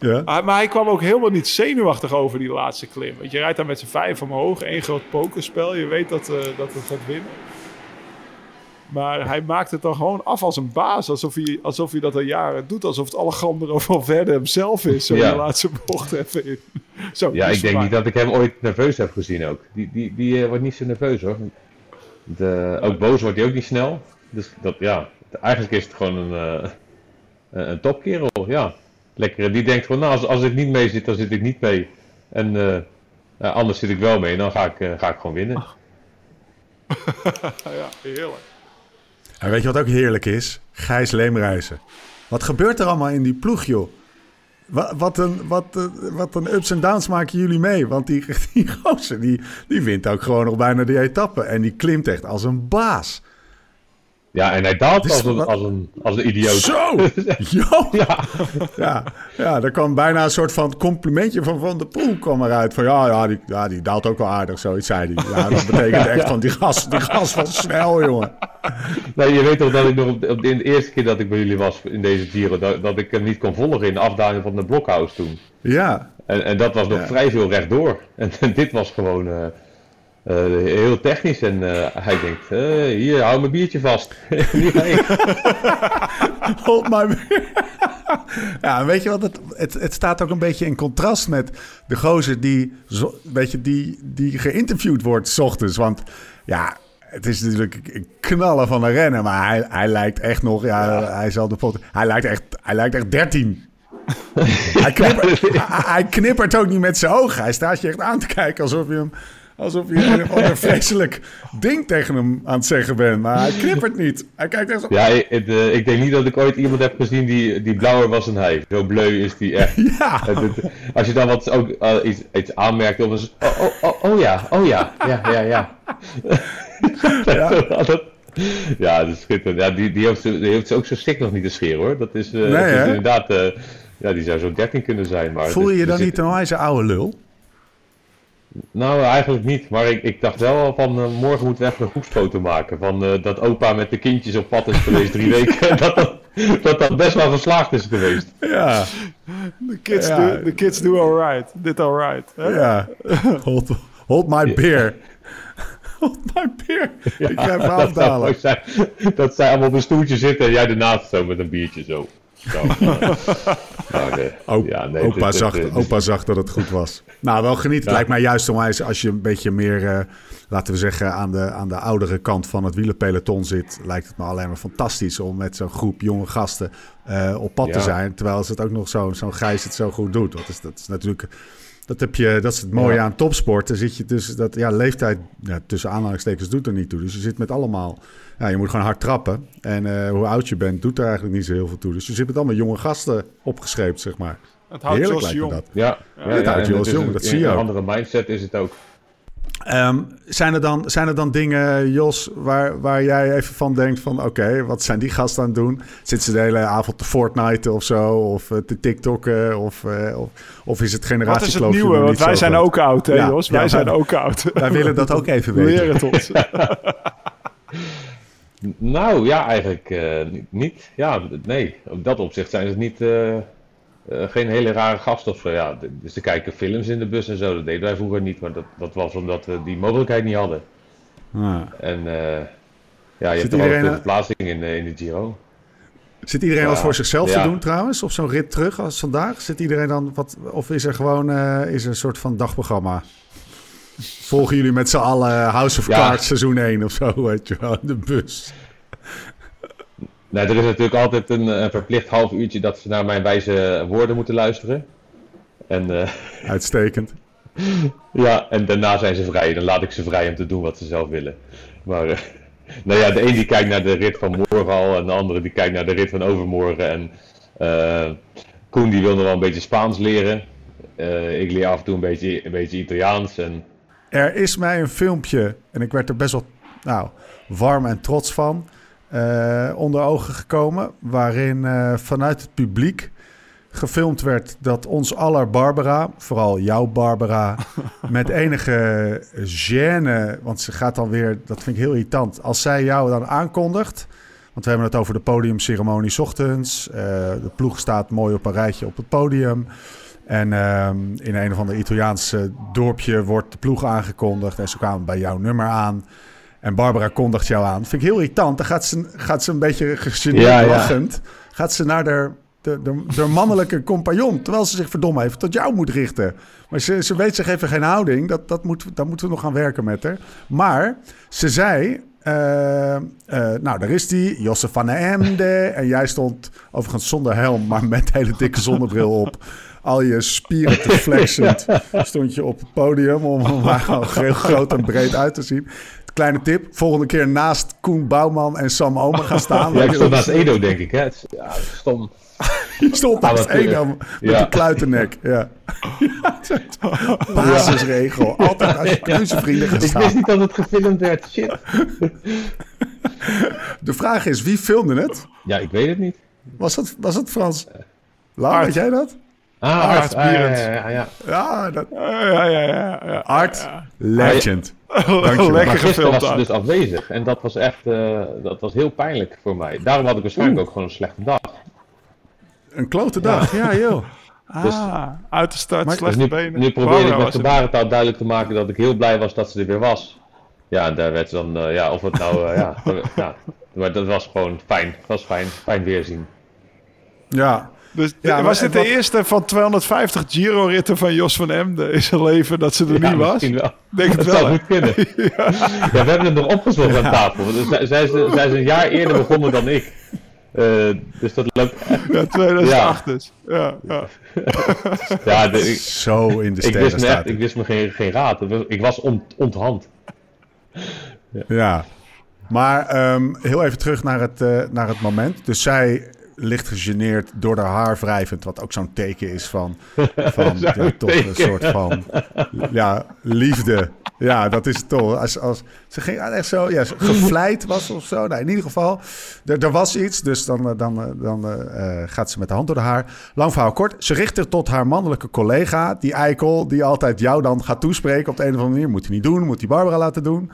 ja? Ah, maar hij kwam ook helemaal niet zenuwachtig over die laatste klim. Want je rijdt daar met z'n vijf omhoog. één groot pokerspel. Je weet dat, eh, dat het gaat winnen. Maar hij maakt het dan gewoon af als een baas. Alsof hij, alsof hij dat al jaren doet. Alsof het Alejandro van Verde hemzelf is. Zo Ja. de laatste bocht even in. Zo, Ja, dus ik denk maar- niet dat ik hem ooit nerveus heb gezien ook. Die, die, die eh, wordt niet zo nerveus hoor. De, ook boos wordt hij ook niet snel. Dus dat, ja, eigenlijk is het gewoon een, eh, een een topkerel. Ja, lekker. Die denkt gewoon, nou, als, als ik niet mee zit, dan zit ik niet mee. En eh, ja, anders zit ik wel mee, dan ga ik, eh, ga ik gewoon winnen. (laughs) Ja, heerlijk. En weet je wat ook heerlijk is? Gijs Leemreizen. Wat gebeurt er allemaal in die ploeg, joh? Wat, wat, een, wat, eh, wat een ups en downs maken jullie mee? Want die, (laughs) die gozer, die, die wint ook gewoon nog bijna die etappe. En die klimt echt als een baas. Ja, en hij daalt Dus als een, als een, als een idioot. Zo! (laughs) Jo! Ja. Ja, ja, er kwam bijna een soort van complimentje van Van der Poel kwam eruit. Van ja, ja, die, ja, die daalt ook wel aardig, zoiets zei hij. Ja, dat betekent echt (laughs) van die gas, die gas was snel, jongen. Nee, je weet toch dat ik nog op, op de, de eerste keer dat ik bij jullie was in deze Giro, dat, dat ik hem niet kon volgen in de afdaling van de Blokhuis toen. Ja, En, en dat was nog Ja. vrij veel rechtdoor. (laughs) En, dit was gewoon eh, heel technisch. En eh, hij denkt, eh, hier, hou mijn biertje vast. (laughs) (laughs) Hold my (laughs) Ja, weet je wat? Het, het, het staat ook een beetje in contrast met de gozer die, zo, weet je, die, die geïnterviewd wordt 's ochtends. Want ja, het is natuurlijk een knallen van een rennen, maar hij, hij lijkt echt nog, ja, hij zal de foto, hij lijkt echt, hij lijkt echt 13. hij, knippert, hij, hij knippert ook niet met zijn ogen. Hij staat je echt aan te kijken alsof je hem, alsof je een ander vreselijk ding tegen hem aan het zeggen bent. Maar hij knippert niet. Hij kijkt echt zo. Ja, het, eh, ik denk niet dat ik ooit iemand heb gezien die, die blauwer was dan hij. Zo bleu is die echt. (laughs) Ja. Het- het- als je dan wat ook eh, iets, iets aanmerkt, of eens, oh, oh, oh, oh ja, oh ja, ja, ja, ja. (laughs) Ja. (laughs) Dat- ja, dat is schitterend. Ja, die, die, heeft, die heeft ze ook zo stik nog niet te scheren hoor. Dat is, eh, Nee, dat is hè? inderdaad, ja, die zou zo 13 kunnen zijn. Maar Voel je je dan niet een wijze oude lul? Nou, eigenlijk niet. Maar ik, ik dacht wel van eh, morgen moeten we even een groepsfoto maken. Van eh, dat opa met de kindjes op pad is geweest drie (laughs) weken. dat, dat, dat dat best wel geslaagd is geweest. Ja, De kids, Ja. do, the kids do alright. Dit alright. hè? ja. Hold, hold my beer. (laughs) Hold my beer. Ik ga even dat, afdalen. zijn. dat zij allemaal op een stoeltje zitten en jij ernaast zo met een biertje zo. Zo. (laughs) maar, O- ja, nee, opa, dit- zag, dit- dit- opa zag dat het goed was. Nou, wel genieten. Het Ja. lijkt mij juist onwijs als je een beetje meer, eh, laten we zeggen, aan de, aan de oudere kant van het wielerpeloton zit. Lijkt het me alleen maar fantastisch om met zo'n groep jonge gasten eh, op pad te zijn. Terwijl ze het ook nog zo- zo'n Gijs het zo goed doet. Dat is, dat is natuurlijk... Dat, heb je, dat is het mooie Ja. aan topsport. Dan zit je dus dat ja, leeftijd ja, tussen aanhalingstekens doet er niet toe. Dus je zit met allemaal. Ja, je moet gewoon hard trappen. En eh, hoe oud je bent, doet er eigenlijk niet zo heel veel toe. Dus je zit met allemaal jonge gasten opgeschreven, zeg maar. Het houdt Heerlijk me jong. dat. Ja, ja, dat houdt je het als jong, een- dat zie je Een ook. andere mindset is het ook. Ehm, zijn, er dan, zijn er dan dingen, Jos, waar, waar jij even van denkt van... oké, wat zijn die gasten aan het doen? Zitten ze de hele avond te Fortnite of zo? Of eh, te TikTokken? Of, eh, of, of is het Wat is het generatiekloof nieuwe? Want wij zijn ook oud, hè Ja, Jos? ja, Wij wij- zijn ook oud. Wij willen dat ook even (laughs) weten. Leer het ons. (laughs) Nou ja, eigenlijk eh, niet- niet. Ja, nee. Op dat opzicht zijn ze niet. Eh, geen hele rare gasten of zo. Ja, dus ze kijken films in de bus en zo. Dat deden wij vroeger niet, maar dat, dat was omdat we die mogelijkheid niet hadden. En eh, ja, je Zit hebt toch ook veel eh, verplaatsing in, eh, in de Giro. Zit iedereen Ja, wat voor zichzelf te doen trouwens? Op zo'n rit terug als vandaag? Zit iedereen dan wat... Of is er gewoon is er een soort van dagprogramma? Volgen jullie met z'n allen House of. Cards seizoen 1 of zo, weet je wel, in de bus? Nou, er is natuurlijk altijd een, eh, verplicht half uurtje dat ze naar mijn wijze woorden moeten luisteren. En eh, (laughs) Uitstekend. Ja, en daarna zijn ze vrij. Dan laat ik ze vrij om te doen wat ze zelf willen. Maar, eh, (laughs) nou ja, de een die kijkt naar de rit van morgen al, en de andere die kijkt naar de rit van overmorgen. En eh, Koen die wil nog wel een beetje Spaans leren. Ik leer af en toe een beetje, een beetje Italiaans. En Er is mij een filmpje, en ik werd er best wel nou, warm en trots van, eh, onder ogen gekomen. Waarin eh, vanuit het publiek gefilmd werd dat ons aller Barbara, vooral jouw Barbara, (laughs) met enige gêne, want ze gaat dan weer, dat vind ik heel irritant, als zij jou dan aankondigt. Want we hebben het over de podiumceremonie 's ochtends. Eh, de ploeg staat mooi op een rijtje op het podium. En ehm, in een of ander Italiaanse dorpje wordt de ploeg aangekondigd. En ze kwamen bij jouw nummer aan. En Barbara kondigt jou aan. Vind ik heel irritant. Dan gaat ze, gaat ze een beetje gegeneerd Ja, ja. lachend. Gaat ze naar de, de, de, de mannelijke compagnon. Terwijl ze zich verdomme even tot jou moet richten. Maar ze, ze weet zich even geen houding. Dat, dat moet, daar moeten we nog gaan werken met haar. Maar ze zei... eh, eh, nou, daar is die, Josse van der Emde. En jij stond overigens zonder helm, maar met hele dikke zonnebril op. Al je spieren te flexend (laughs) stond je op het podium om (laughs) gewoon heel groot en breed uit te zien. Kleine tip, volgende keer naast Koen Bouwman en Sam Omer gaan staan. (laughs) ja, ik stond naast Edo, denk ik. Hè? Het is- Ja, stom. (laughs) Je stond naast. Edam met Ja. een kluitennek. (laughs) Ja. Basisregel. Altijd als je kneuzenvrienden gaat Ik staan. wist niet dat het gefilmd werd. Shit. De vraag is, wie filmde het? Ja, ik weet het niet. Was het, was het Frans? Lau, Art. weet jij dat? Ah, Art Art, ah, ja, ja, ja, dat... Ja, ja, ja. ja, ja. Art, legend. Lekker Maar gisteren gefilmd. was ze dus afwezig. En dat was echt eh, dat was heel pijnlijk voor mij. Daarom had ik waarschijnlijk ook gewoon een slechte dag. Een klote dag. Ja, joh. (laughs) Ah, uit de start, Maar- Dus slechte nu, benen. nu probeerde ik met gebarentaal duidelijk te maken dat ik heel blij was dat ze er weer was. Ja, en daar werd ze dan, eh, ja, of het nou, eh, ja, (laughs) ja. Maar dat was gewoon fijn. Het was fijn, fijn weerzien. Ja. Dus Ja, was dit de wat- eerste van 250 Giro-ritten van Jos van Emden in zijn leven dat ze er Ja, niet was? misschien wel. Denk het Dat wel. zou goed kunnen. (laughs) ja. we hebben het nog opgezocht aan tafel. want Zij, zij, is, zij is een jaar eerder begonnen dan ik. Eh, dus dat loopt. Ja, 2008 dus. Ja, ja. Ja, de- ik, Zo in de ik sterren wist me, staat echt, ik het. wist me geen, geen raad. Ik was ont, onthand. Ja. Maar ehm, heel even terug naar het, eh, naar het moment. Dus zij ligt gegeneerd door haar haar wrijvend. Wat ook zo'n teken is van, (laughs) van ja, toch een soort van ja, liefde. Ja, dat is het toch. Als, als, ze ging echt zo, ja, gevleid was of zo. Nou, in ieder geval, er, er was iets. Dus dan, eh, dan, eh, dan eh, gaat ze met de hand door de haar. Lang verhaal kort. Ze richt er tot haar mannelijke collega, die eikel, die altijd jou dan gaat toespreken op de een of andere manier. Moet hij niet doen, moet hij Barbara laten doen.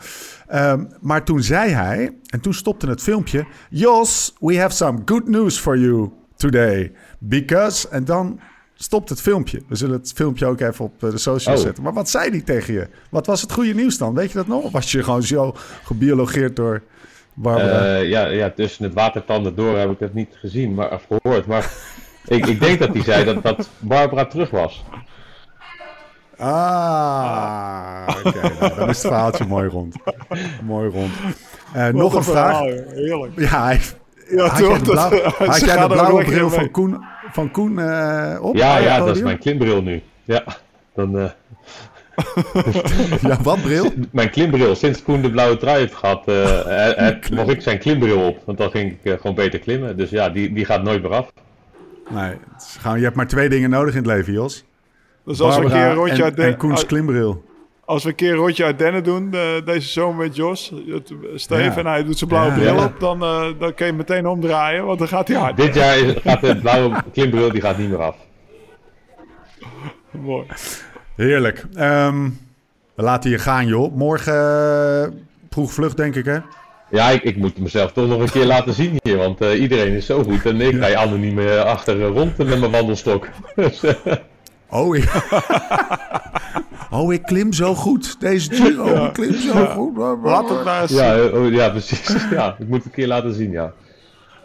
Ehm, maar toen zei hij, en toen stopte het filmpje... Jos, we have some good news for you today. Because... En dan stopt het filmpje. We zullen het filmpje ook even op eh, de socials Oh. zetten. Maar wat zei hij tegen je? Wat was het goede nieuws dan? Weet je dat nog? Of was je gewoon zo gebiologeerd door Barbara? Eh, ja, ja, tussen het watertanden door heb ik het niet gezien, maar of gehoord. Maar ik, ik denk dat hij zei dat, dat Barbara terug was. ah, oké. nou, dan is het verhaaltje mooi rond. Mooi rond. Eh, nog een vraag. verhaal. Heerlijk. Ja, hij, Ja, had jij toch, de, dat- had jij de blauwe bril van Koen, van Koen eh, op? Ja, ja, dat is mijn klimbril nu. Ja, dan, eh, (laughs) Ja, wat bril? (laughs) mijn klimbril. Sinds Koen de blauwe trui heeft gehad, eh, (laughs) mocht ik zijn klimbril op. Want dan ging ik gewoon beter klimmen. Dus ja, die, die gaat nooit meer af. Nee, gewoon, je hebt maar twee dingen nodig in het leven, Jos. Dus als een keer een rondje en, uit en Den- Koens klimbril. Als we een keer een rondje uit Dennen doen, eh, deze zomer met Jos, het- Steven, Ja. en hij doet zijn blauwe Ja. bril Ja. op, dan, eh, dan kun je meteen omdraaien, want dan gaat hij hard. Dit jaar is, gaat de blauwe klimbril die gaat niet meer af. Mooi. Heerlijk. Ehm, we laten je gaan, joh. Morgen eh, vroeg vlucht, denk ik, hè? Ja, ik, ik moet mezelf toch nog een keer laten zien hier, want eh, iedereen is zo goed. En ik ga anoniem eh, achter eh, rond met mijn wandelstok. Eh, (laughs) Oh, ik... (laughs) oh, ik klim zo goed. Deze Giro, ik klim zo goed. Laat het maar eens. ja, eh, oh, ja, precies. (laughs) Ja, ik moet het een keer laten zien, ja.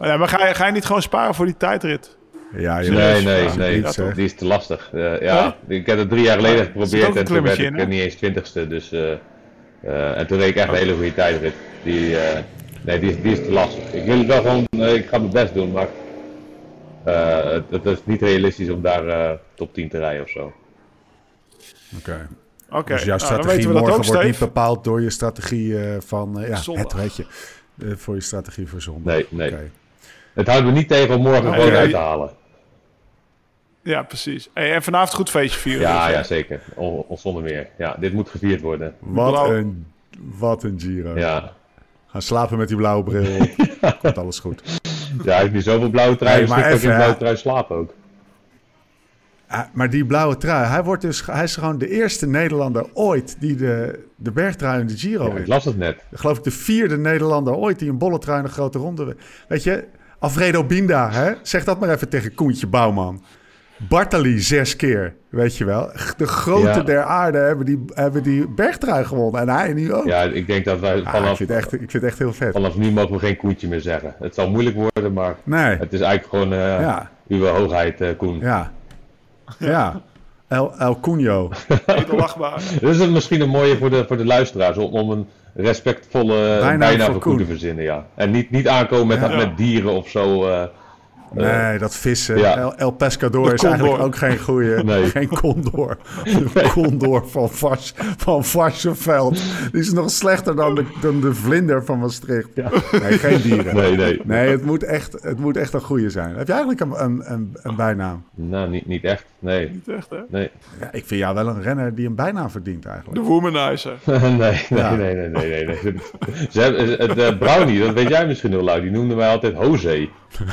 Oh ja, maar ga je, ga je niet gewoon sparen voor die tijdrit? Ja. Nee, nee, nee, die is te lastig. Eh, ja, ik heb het drie jaar geleden er geprobeerd en toen werd ik in, eh, niet eens twintigste. Dus, eh, eh, en toen reed ik echt een hele goede tijdrit. Die, eh, nee, die, is- die is te lastig. Ik wil het wel gewoon, eh, ik ga mijn best doen, maar eh, het, het is niet realistisch om daar top 10 te rijden of zo. Oké. Oké, Dus jouw nou, strategie weten we dat morgen wordt niet bepaald door je strategie eh, van... eh, ja, Zondag. het weet je. eh, voor je strategie voor zondag. Nee, nee. Oké. Het houdt me niet tegen om morgen gewoon uit te halen. Ja, precies. Hey, en vanavond goed feestje vieren. Ja, dus, ja, zeker. On, on- zonder meer. Ja, dit moet gevierd worden. Wat, Blauw. een, wat een Giro. Ja, Gaan slapen met die blauwe bril. (laughs) Komt alles goed. ja hij heeft nu zoveel blauwe trui, Hey, dus maar in even, blauwe trui slapen ook. Ah, maar die blauwe trui, hij, wordt dus, hij is gewoon de eerste Nederlander ooit die de, de bergtrui in de Giro Ja, ik las het net. Geloof ik de vierde Nederlander ooit die een bolle trui in een grote ronde wint. Weet je, Alfredo Binda, hè? zeg dat maar even tegen Koentje Bouwman. Bartali zes keer, weet je wel. De grote Ja. der aarde hebben die, hebben die bergtrui gewonnen. En hij nu ook. Ja, ik denk dat wij Ah, ik, vanaf, vind het echt, ik vind het echt heel vet. vanaf nu mogen we geen koetje meer zeggen. Het zal moeilijk worden, maar Nee, het is eigenlijk gewoon eh, ja, uw hoogheid, eh, Koen. ja. Ja, El, El Cunho. Edelachtbaar. (laughs) Dit is het misschien een mooie voor de, voor de luisteraars, om, om een respectvolle Bijnaam bijnaam voor voor te verzinnen, ja. En niet, niet aankomen met, Ja. met dieren of zo. eh, Nee, dat vissen. ja. El, El Pescador De is eigenlijk ook geen goede. (laughs) Nee. Geen condor. (laughs) De condor van, Vars, van Varsenveld. Die is nog slechter dan de, dan de vlinder van Maastricht. Nee, geen dieren. Nee, nee. Nee, het moet echt, het moet echt een goede zijn. Heb je eigenlijk een, een, een, een bijnaam? Nou, niet, niet echt. Nee. Niet echt, hè? Nee. Ja, ik vind jou wel een renner die een bijnaam verdient De eigenlijk. womanizer. (laughs) nee, nee, Ja. nee, nee, nee, nee, nee. Ze hebben, het, eh, Brownie, dat weet jij misschien heel leuk, die noemde mij altijd Jose. (laughs)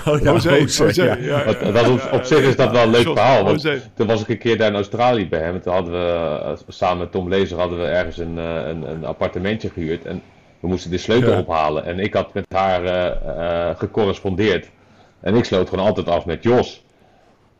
Oh ja, José, José, José, ja. ja, Dat, ja, dat ja, op, zich is dat wel een leuk verhaal. Want toen was ik een keer daar in Australië bij hem. En toen hadden we eh, samen met Tom Lezer hadden we ergens een, eh, een, een appartementje gehuurd. En we moesten de sleutel Ja. ophalen. En ik had met haar gecorrespondeerd. En ik sloot gewoon altijd af met Jos.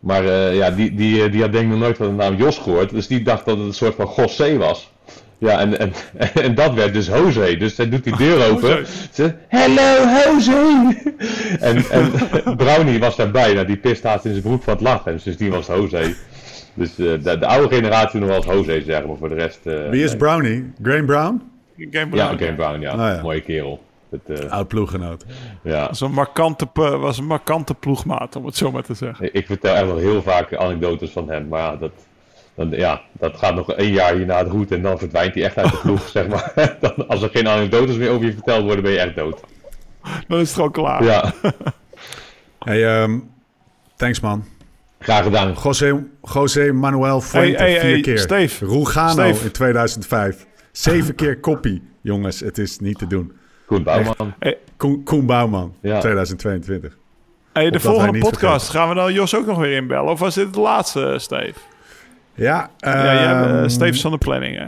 Maar eh, ja, die, die, eh, die had denk ik nog nooit van de naam Jos gehoord. Dus die dacht dat het een soort van José was. Ja, en, en, (laughs) en dat werd dus Jose. Dus zij doet die deur (laughs) open. Ze, hello Jose! (laughs) en, en Brownie was daarbij. Nou, die pist haast in zijn broek van het lachen. En sindsdien was Jose. Dus eh, de, de oude generatie nog wel eens Jose zeggen, maar voor de rest... eh, Wie is. Brownie? Graham Brown? Game Ja, Brown. Game Brown, ja. Ah, ja. Mooie kerel. Het, eh, Oud ploeggenoot. ja. was een markante, was een markante ploegmaat, om het zo maar te zeggen. Ik vertel echt wel heel vaak anekdotes van hem, maar ja, dat, dan, ja, dat gaat nog één jaar hierna het goed en dan verdwijnt hij echt uit de ploeg, (laughs) zeg maar. (laughs) Dan, als er geen anekdotes meer over je verteld worden, ben je echt dood. Dan is het gewoon klaar. Ja, (laughs) Hey, ehm, thanks man. graag gedaan. José, José Manuel Fuente, Hey, hey, vier hey, keer. Steve. Rugano Steve. in 2005. Zeven keer koppie. Jongens, het is niet te doen. Goed, Bouwman. Koen, Koen Bouwman, Ja. 2022. Hey, de volgende podcast gaan we dan Jos ook nog weer inbellen? Of was dit de laatste, Steve? Ja, ja, bent ehm, uh, Steve is van de planning, hè?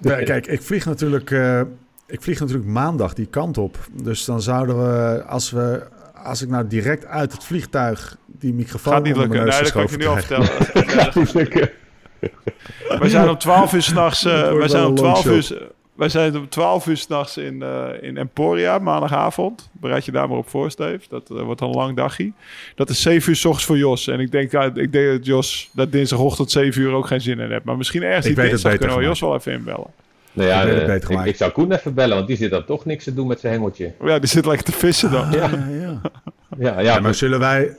Ja, kijk, ik vlieg natuurlijk, eh, ik vlieg natuurlijk maandag die kant op. Dus dan zouden we, als we, als ik nou direct uit het vliegtuig die microfoon Gaat niet lukken. Nee, dat kan ik je nu al vertellen. (laughs) (laughs) Gaat niet lukken. wij zijn om 12 uur s'nachts. Het Uh, wel zijn om long 12 uur. Wij zijn om 12 uur s'nachts in, eh, in Emporia, maandagavond. Bereid je daar maar op voor, Steve. Dat eh, wordt een lang dagje. Dat is 7 uur s ochtends voor Jos. En ik denk, ja, ik denk dat Jos dat dinsdagochtend 7 uur ook geen zin in heeft. Maar misschien ergens Ik die weet het dinsdag beter kunnen we Jos wel even inbellen. Nou ja, Ik weet het eh, beter ik, gemaakt. ik zou Koen even bellen, want die zit dan toch niks te doen met zijn hengeltje. Ja, die zit lekker te vissen dan. Ja, Ja, ja. ja, ja, Ja, maar zullen wij,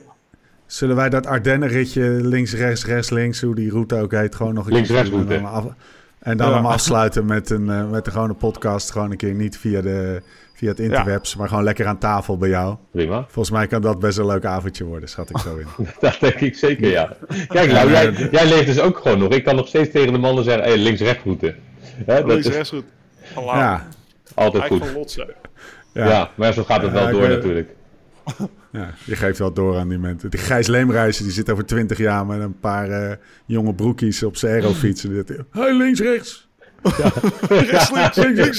zullen wij dat Ardennenritje links, rechts, rechts, links, hoe die route ook heet, gewoon nog een Links, keer rechts doen en route. dan hem afsluiten met een, eh, met een gewone podcast. Gewoon een keer niet via, de, via het interwebs, maar gewoon lekker aan tafel bij jou. prima. Volgens mij kan dat best een leuk avondje worden, schat ik zo in. (laughs) Dat denk ik zeker, ja. Kijk, nou, jij, jij leeft dus ook gewoon nog. Ik kan nog steeds tegen de mannen zeggen, hey, links-rechts route. Hè, dat Links, is rechts goed. Hallo. Ja, altijd goed. ja, Ja, maar zo gaat het wel door natuurlijk. Ja, je geeft wel door aan die mensen. Die Gijs Leemreizen, die zit over twintig jaar met een paar eh, jonge broekies op zijn aerofietsen. Zegt, Hey, links, rechts. Rechts, links, links, links,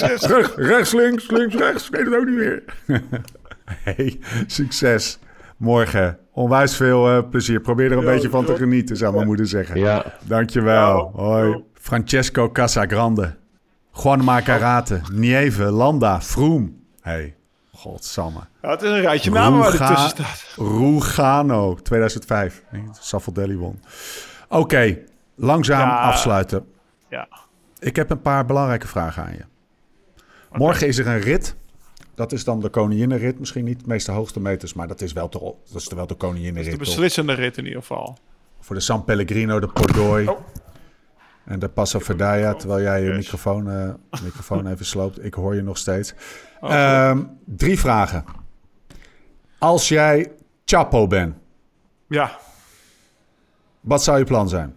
rechts. Links, links, rechts. Ik weet het ook niet meer. hey, succes. Morgen. Onwijs veel eh, plezier. Probeer er een Ja, beetje van te ja. genieten, zou mijn moeder zeggen. Ja, Dankjewel. Ja. Hoi. Francesco Casagrande. Juanma Karate. Nieve. Landa. Vroom. Hey, godsamme. Ja, het is een rijtje namen waar er tussen staat. Rugano. 2005. Saffeldelli won. Oké, langzaam Ja. afsluiten. Ja. Ik heb een paar belangrijke vragen aan je. Morgen is er een rit. Dat is dan de koninginnenrit. Misschien niet de meeste hoogste meters, maar dat is wel de, dat is wel de De koninginnenrit. toch? beslissende rit in ieder geval. Voor de San Pellegrino, de Pordoi Oh. en de Passo Verdaya. Terwijl jij je Yes. microfoon, eh, microfoon (laughs) even sloopt. Ik hoor je nog steeds. Oh, Ehm, drie vragen. Als jij Chapo bent, Ja. wat zou je plan zijn?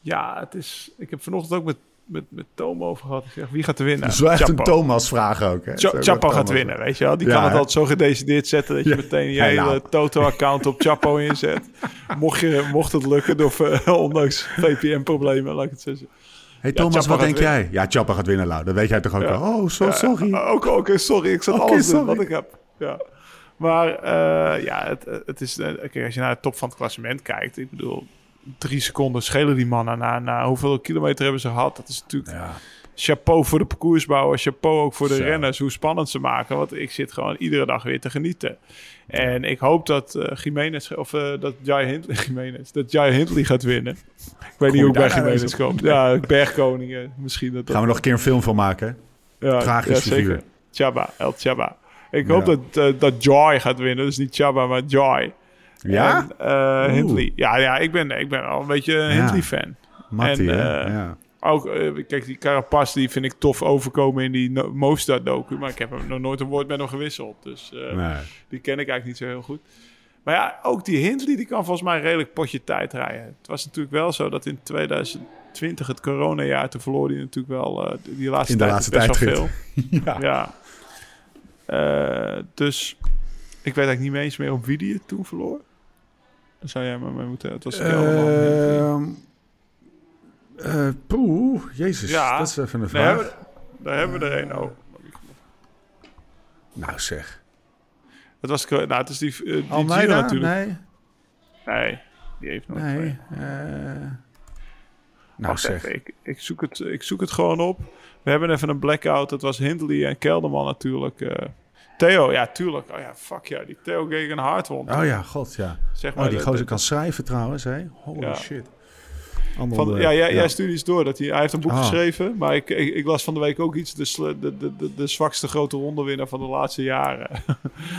Ja, het is... Ik heb vanochtend ook met, met, met Tomo over gehad. Ik zeg, wie gaat er winnen? Dat is wel echt een. Thomas-vraag ook. Hè? Cha- Zo Chapo gaat Thomas. winnen, weet je wel. Die Ja, kan het hè? altijd zo gedecideerd zetten... dat je Ja. meteen je Ja, hele nou. Toto-account op Chapo (laughs) inzet. Mocht, je, mocht het lukken, of, eh, ondanks VPN-problemen, laat ik het zo zeggen. Hey Thomas, wat denk jij? Ja, Chapo gaat winnen, Lau. Dat weet jij toch ook Ja. al? Oh, zo, Ja, sorry. Ook, oké, sorry. Ik zat alles doen wat ik heb. Ja. Maar eh, ja, het, het is... eh, kijk, als je naar de top van het klassement kijkt... Ik bedoel, drie seconden schelen die mannen. Na, na hoeveel kilometer hebben ze gehad? Dat is natuurlijk... Ja. Chapeau voor de parcoursbouwer. Chapeau ook voor de Zo. renners. Hoe spannend ze maken. Want ik zit gewoon iedere dag weer te genieten. En ik hoop dat Jiménez... Of dat Jai Hindley... (laughs) Jiménez, dat Jai Hindley gaat winnen. Ik weet niet hoe ik bij nou Jiménez kom. Ja, bergkoningen. Misschien dat... dat Gaan we nog een keer een film van maken? ja, tragisch figuur. Chaba, El Chaba. Ik Ja. hoop dat, eh, dat Joy gaat winnen. Dus niet Chaba, maar Joy. Ja? En, eh. Hindley. Ja, ja ik, ben, ik ben wel een beetje een Ja. Hindley-fan. Mattie, En, eh, ja. Ook, kijk, die Carapaz die vind ik tof overkomen in die no Mostard-docu. Maar ik heb hem nog nooit een woord met hem gewisseld. Dus Nee. die ken ik eigenlijk niet zo heel goed. Maar ja, ook die Hindley die kan volgens mij een redelijk potje tijd rijden. Het was natuurlijk wel zo dat in 2020, het coronajaar, toen verloor hij natuurlijk wel die laatste In de tijd laatste tijdrit. veel. (laughs) ja. Ja. Eh, dus ik weet eigenlijk niet meer eens meer op wie die het toen verloor. Dan zou jij maar mee moeten. Het was Kelderman. Hindley. Ehm, eh, poeh, jezus, Ja. dat is even een Daar vraag. hebben, we- daar hebben we er een over. Nou zeg. Het was nou, het is die, eh, die Giro Almeida? natuurlijk. Nee, Nee, die heeft nog nee. nou zeg. even, ik, ik, zoek het, ik zoek het gewoon op. We hebben even een blackout. Het was Hindley en Kelderman natuurlijk. Eh. Theo, ja, tuurlijk. Oh ja, fuck ja. Die Theo kreeg een hartwond. Oh ja, god ja. zeg maar Oh, die gozer de- kan schrijven trouwens, hè? Holy Ja. shit. Van, de- ja, jij, jij stuurde iets door. Dat hij, hij heeft een boek Ah. geschreven. Maar ik, ik, ik las van de week ook iets. De, de, de, de, de zwakste grote rondewinnaar van de laatste jaren. (laughs)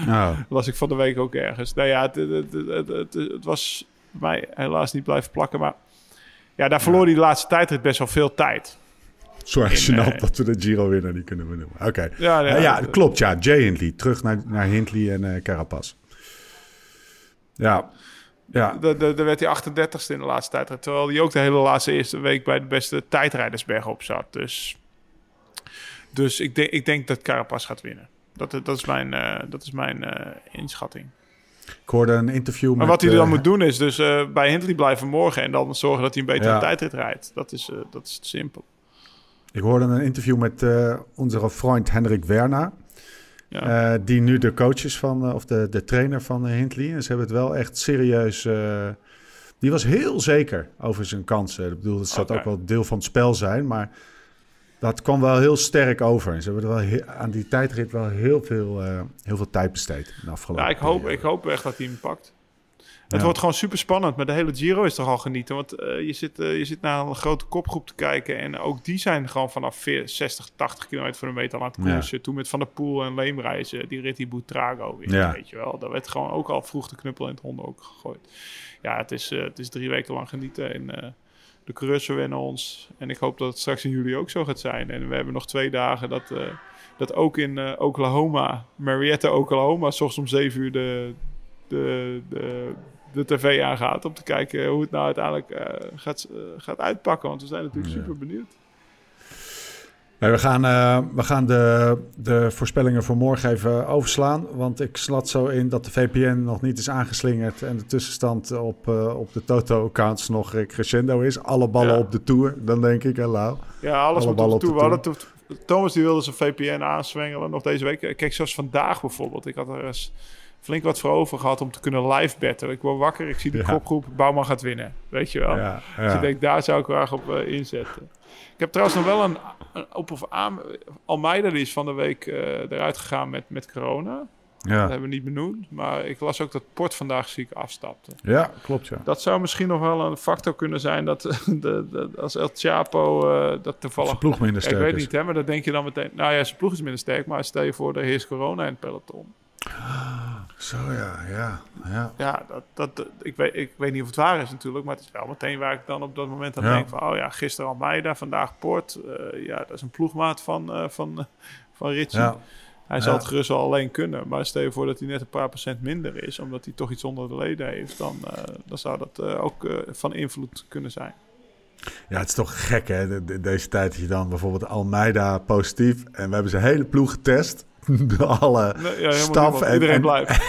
Oh, (laughs) las ik van de week ook ergens. Nou ja, het, het, het, het, was bij mij helaas niet blijven plakken. Maar ja, daar verloor hij de laatste tijdrit best wel veel tijd. In, gênant eh, dat we de Giro winnaar niet kunnen benoemen. Oké. Ja, Ja, ja, ja, dat- klopt. Ja, Jay Hindley. Terug naar, naar Hindley en eh Carapaz. Ja. Ja. Da- da- Daar werd hij 38ste in de laatste tijdrit. Terwijl hij ook de hele laatste eerste week bij de beste tijdrijdersberg op zat. Dus, dus ik, denk, ik denk dat Carapaz gaat winnen. Dat, dat is mijn, eh, dat is mijn eh, inschatting. Ik hoorde een interview met... Maar wat hij dan eh, moet doen is dus eh, bij Hindley blijven morgen... en dan zorgen dat hij een betere Ja. tijdrit rijdt. Dat is, eh, dat is simpel. Ik hoorde een interview met eh, onze vriend Hendrik Werner. Ja. eh, die nu de coach is van, eh, of de, de trainer van Hindley. En ze hebben het wel echt serieus... die was heel zeker over zijn kansen. Ik bedoel, dat zou ook wel deel van het spel zijn, maar... Dat kwam wel heel sterk over. En Ze hebben er wel aan die tijdrit wel heel veel, heel veel tijd besteed. In de afgelopen Ja, ik hoop, periode. ik hoop echt dat hij hem pakt. Het wordt gewoon super spannend. Maar de hele Giro is toch al genieten. Want eh, je, zit, eh, je zit naar een grote kopgroep te kijken. En ook die zijn gewoon vanaf 40, 60, 80 kilometer voor de meter aan het koersen. Toen met Van der Poel en Leemreizen. Die rit die Butrago weer. Ja. Weet je wel. Daar werd gewoon ook al vroeg de knuppel in het honden ook gegooid. Ja, het is, eh, het is drie weken lang genieten. En de coureurs wennen ons. En ik hoop dat het straks in juli ook zo gaat zijn. En we hebben nog twee dagen dat... dat ook in Oklahoma, Marietta, Oklahoma, s ochtends om 7 uur de, de, de, de tv aangaat. Om te kijken hoe het nou uiteindelijk eh, gaat, eh, gaat uitpakken. Want we zijn natuurlijk Ja. super benieuwd. Nee, we gaan, eh, we gaan de, de voorspellingen voor morgen even overslaan. Want ik slat zo in dat de VPN nog niet is aangeslingerd. En de tussenstand op, op de Toto-accounts nog crescendo is. Alle ballen Ja. op de Tour, dan denk ik. Lau. Ja, alles Alle ballen op op de hadden toe- Thomas die wilde zijn VPN aanswengelen nog deze week. Kijk, zoals vandaag bijvoorbeeld. Ik had er eens flink wat voor over gehad om te kunnen live betten. Ik word wakker, ik zie de kopgroep. Bouwman gaat winnen. Weet je wel. Ja, Dus ja. ik denk, daar zou ik graag op eh, inzetten. Ik heb trouwens nog wel een, een op of aan. Almeida die is van de week eh, eruit gegaan met, met corona. Dat ja. hebben we niet benoemd. Maar ik las ook dat Port vandaag ziek afstapte. ja, klopt ja. Dat zou misschien nog wel een factor kunnen zijn dat (laughs) de, de, als El Chapo eh, dat toevallig... Zijn ploeg minder Ja, ik sterk weet niet, hè, maar dan denk je dan meteen... Nou ja, zijn ploeg is minder sterk, maar stel je voor, er heerst corona in het peloton. Zo ja, ja. ja. Ja, dat, dat, ik, weet, ik weet niet of het waar is natuurlijk, maar het is wel meteen waar ik dan op dat moment aan Ja. denk van... Oh ja, gisteren Almeida, vandaag Port. Eh, ja, dat is een ploegmaat van, eh, van, (laughs) van Ritchie. ja. Hij zal het gerust wel alleen kunnen. Maar stel je voor dat hij net een paar procent minder is, omdat hij toch iets onder de leden heeft, dan, eh, dan zou dat ook van invloed kunnen zijn. Ja, het is toch gek hè, de- de- deze tijd dat je dan bijvoorbeeld Almeida positief en we hebben zijn hele ploeg getest. De (laughs) alle Nee, ja, helemaal staf niemand. en, Iedereen en- blijft.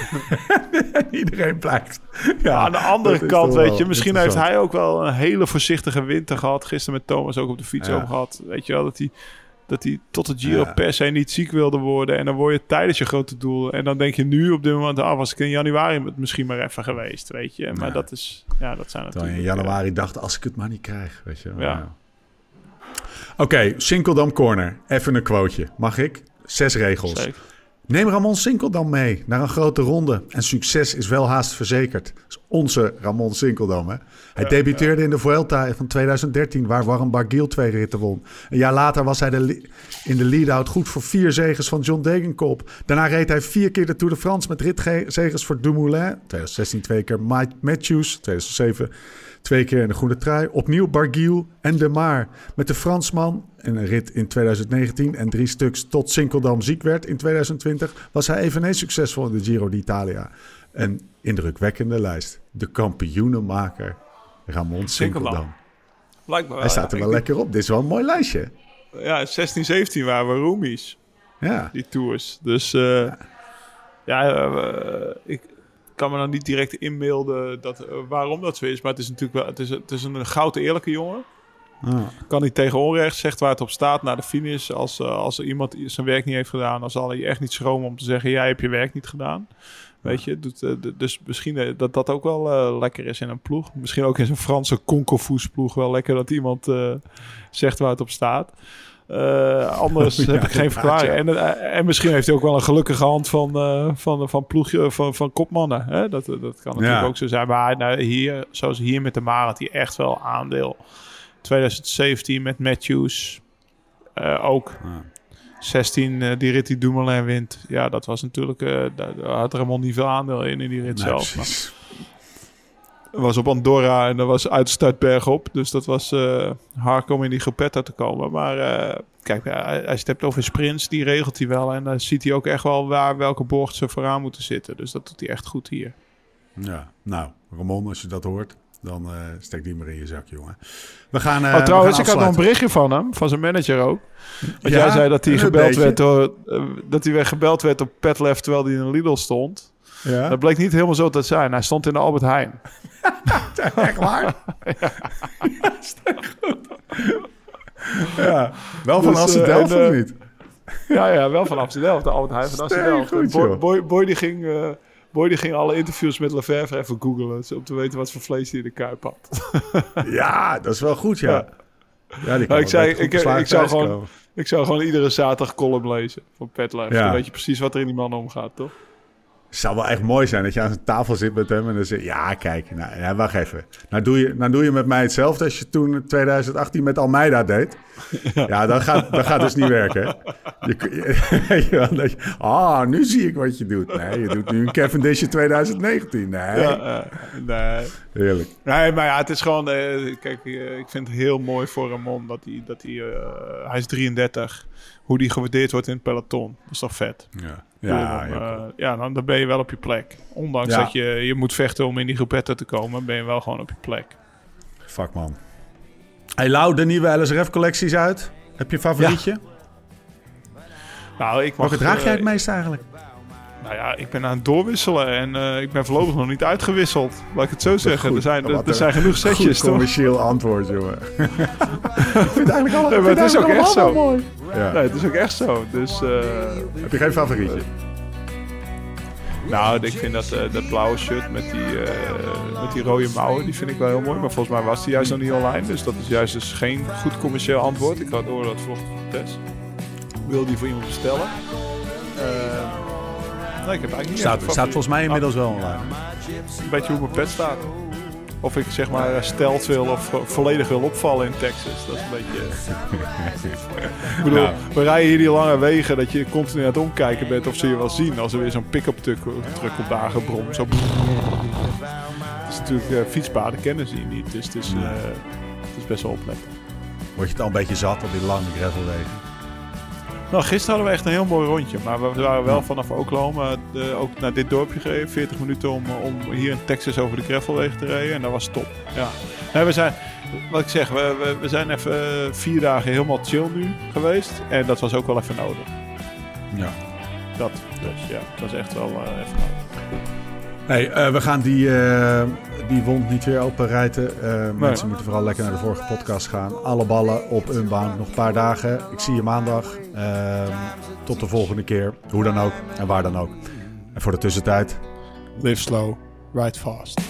en (laughs) iedereen blijft. Ja, aan de andere kant, weet je, misschien heeft hij ook wel een hele voorzichtige winter gehad. Gisteren met Thomas ook op de fiets Ja. over gehad. Weet je wel, dat hij, dat hij tot de Giro Ja. per se niet ziek wilde worden. En dan word je tijdens je grote doel. En dan denk je nu op dit moment, ah, was ik in januari misschien maar even geweest, weet je. Maar dat is, ja, dat zijn natuurlijk... in januari dacht, als ik het maar niet krijg, weet je wel. Ja. Oké, Sinkeldam Corner. Even een quoteje. Mag ik? Zes regels. zeker. Neem Ramon Sinkeldam mee naar een grote ronde. En succes is wel haast verzekerd. Dat is Onze Ramon Sinkeldam. Hè? Hij debuteerde in de Vuelta van 2013, waar Warren Barguil twee ritten won. Een jaar later was hij de in de lead-out goed voor vier zegens van John Degenkop. Daarna reed hij vier keer de Tour de France met ritzegers voor Dumoulin. 2016 twee keer Mike Matthews. 2007 twee keer in de groene trui. Opnieuw Barguil en De Maar. Met de Fransman in een rit in 2019 en drie stuks tot Sinkeldam ziek werd in 2020... was hij eveneens succesvol in de Giro d'Italia. Een indrukwekkende lijst. De kampioenenmaker Ramon Sinkeldam. Blijkbaar Hij staat er wel lekker op. Dit is wel een mooi lijstje. Ja, 16, 17 waren we roomies, Ja. die tours. Dus eh, ja, eh, ik kan me dan niet direct inbeelden dat, eh, waarom dat zo is. Maar het is natuurlijk wel, het is, het is een goud eerlijke jongen. Ah. Kan niet tegen onrecht, zegt waar het op staat naar de finish. Als, eh, als er iemand zijn werk niet heeft gedaan, dan zal hij echt niet schromen om te zeggen: Jij hebt je werk niet gedaan. Weet je, doet, eh, dus misschien eh, dat dat ook wel eh, lekker is in een ploeg. Misschien ook in zo'n Franse konkelvoes ploeg wel lekker dat iemand zegt waar het op staat. Anders (laughs) Ja, heb ik geen verklaring. ja. En, en misschien heeft hij ook wel een gelukkige hand van, van, van, ploegje, van, van kopmannen. Hè? Dat, dat kan natuurlijk Ja. ook zo zijn. Maar nou, hier, zoals hier met de Maar had hij echt wel aandeel. 2017 met Matthews ook. Ja. 16, eh, die rit die Dumoulin wint. Ja, dat was natuurlijk... eh daar, had Ramon niet veel aandeel in, in die rit Nee, zelf. Maar het was op Andorra en dat was uit op. Dus dat was eh hard om in die Gruppetta te komen. Maar kijk, hij, hij stept over sprints, die regelt hij wel. En dan ziet hij ook echt wel waar welke bocht ze vooraan moeten zitten. Dus dat doet hij echt goed hier. Ja, nou, Ramon, als je dat hoort, dan eh steek die maar in je zak, jongen. We gaan. eh, oh, trouwens, we ik had nog een berichtje van hem, van zijn manager ook. Want Ja, jij zei dat hij gebeld werd door, eh, dat hij weer gebeld werd op Petlef terwijl hij in een Lidl stond. Ja? Dat bleek niet helemaal zo te zijn. Hij stond in de Albert Heijn. (laughs) Echt waar? (laughs) ja. goed. Wel van Dus, of niet? Ja, ja, wel van Amsterdam. De Albert Heijn van Amsterdam. goed, Boy, joh. Boy, Boy die ging, Boy die ging alle interviews met Lefevre even googlen. Om te weten wat voor vlees hij in de kuip had. (laughs) Ja, dat is wel goed, ja. Ja. Ja, die kan Nou, ik zei- ik- ik zou gewoon- Ik zou gewoon iedere zaterdag column lezen van Petlef. Ja. Dan weet je precies wat er in die man omgaat, toch? Het zou wel echt mooi zijn dat je aan een tafel zit met hem en dan zeg je... Ja, kijk, nou, ja, wacht even. Nou doe, je, nou doe je met mij hetzelfde als je toen in 2018 met Almeida deed. Ja, dat gaat, dat gaat dus niet werken. Je, (laughs) je, ah, nu zie ik wat je doet. Nee, je doet nu een Cavendish in 2019. Nee, Ja, nee. heerlijk. Nee, maar ja, het is gewoon... eh, kijk, eh, ik vind het heel mooi voor Ramon dat hij... Dat hij, eh, hij is 33. Hoe die gewaardeerd wordt in het peloton. Dat is toch vet? Ja, Ja, ja, eh, ja dan, dan ben je wel op je plek. Ondanks Ja. dat je, je moet vechten om in die groepette te komen, ben je wel gewoon op je plek. Fuck man. Hey Lau, de nieuwe LSRF-collectie is uit. Heb je een favorietje? Nou, ik mag, Welke draag jij eh, het meest eigenlijk? Nou ja, ik ben aan het doorwisselen en eh, ik ben voorlopig nog niet uitgewisseld. Laat ik het zo zeggen. goed. Er zijn, er, er zijn genoeg setjes, Goed toch? commercieel antwoord, jongen. (laughs) ik vind het eigenlijk al, Nee, maar het is ook echt zo. mooi. Ja. Nee, het is ook echt zo. Dus, eh, Heb je geen favorietje? nou, ik vind dat, eh, dat blauwe shirt met die, met die rode mouwen, die vind ik wel heel mooi. Maar volgens mij was die juist nog niet online. Dus dat is juist dus geen goed commercieel antwoord. Ik had door dat vanochtend van Tess. Wil die voor iemand bestellen. Eh, nee, ik heb eigenlijk niet Staat, staat volgens mij inmiddels wel online. Een beetje hoe mijn pet staat. Of ik zeg maar stelt wil of vo- volledig wil opvallen in Texas. Dat is een beetje... (laughs) ik bedoel, Nou. we rijden hier die lange wegen dat je continu aan het omkijken bent of ze je wel zien. Als er weer zo'n pick-up truck, truck op de aangebrom. Zo... Het is natuurlijk, eh, fietspaden kennen ze hier niet. Dus het is, eh, het is best wel opletten. Word je het al een beetje zat op die lange gravelwegen? Nou, gisteren hadden we echt een heel mooi rondje. Maar we waren wel vanaf Oklahoma eh, ook naar dit dorpje gereden. 40 minuten om, om hier in Texas over de gravelwegen te rijden. En dat was top. Ja. Nee, we zijn, wat ik zeg, we, we, we zijn even eh, vier dagen helemaal chill nu geweest. En dat was ook wel even nodig. Ja. Dat, dus ja, het was echt wel eh, even nodig. Hey, we gaan die, die wond niet weer openrijten. Eh Mensen moeten vooral lekker naar de vorige podcast gaan. Alle ballen op Unbound. Nog een paar dagen. Ik zie je maandag. Ehm, tot de volgende keer. Hoe dan ook en waar dan ook. En voor de tussentijd. Live slow, ride fast.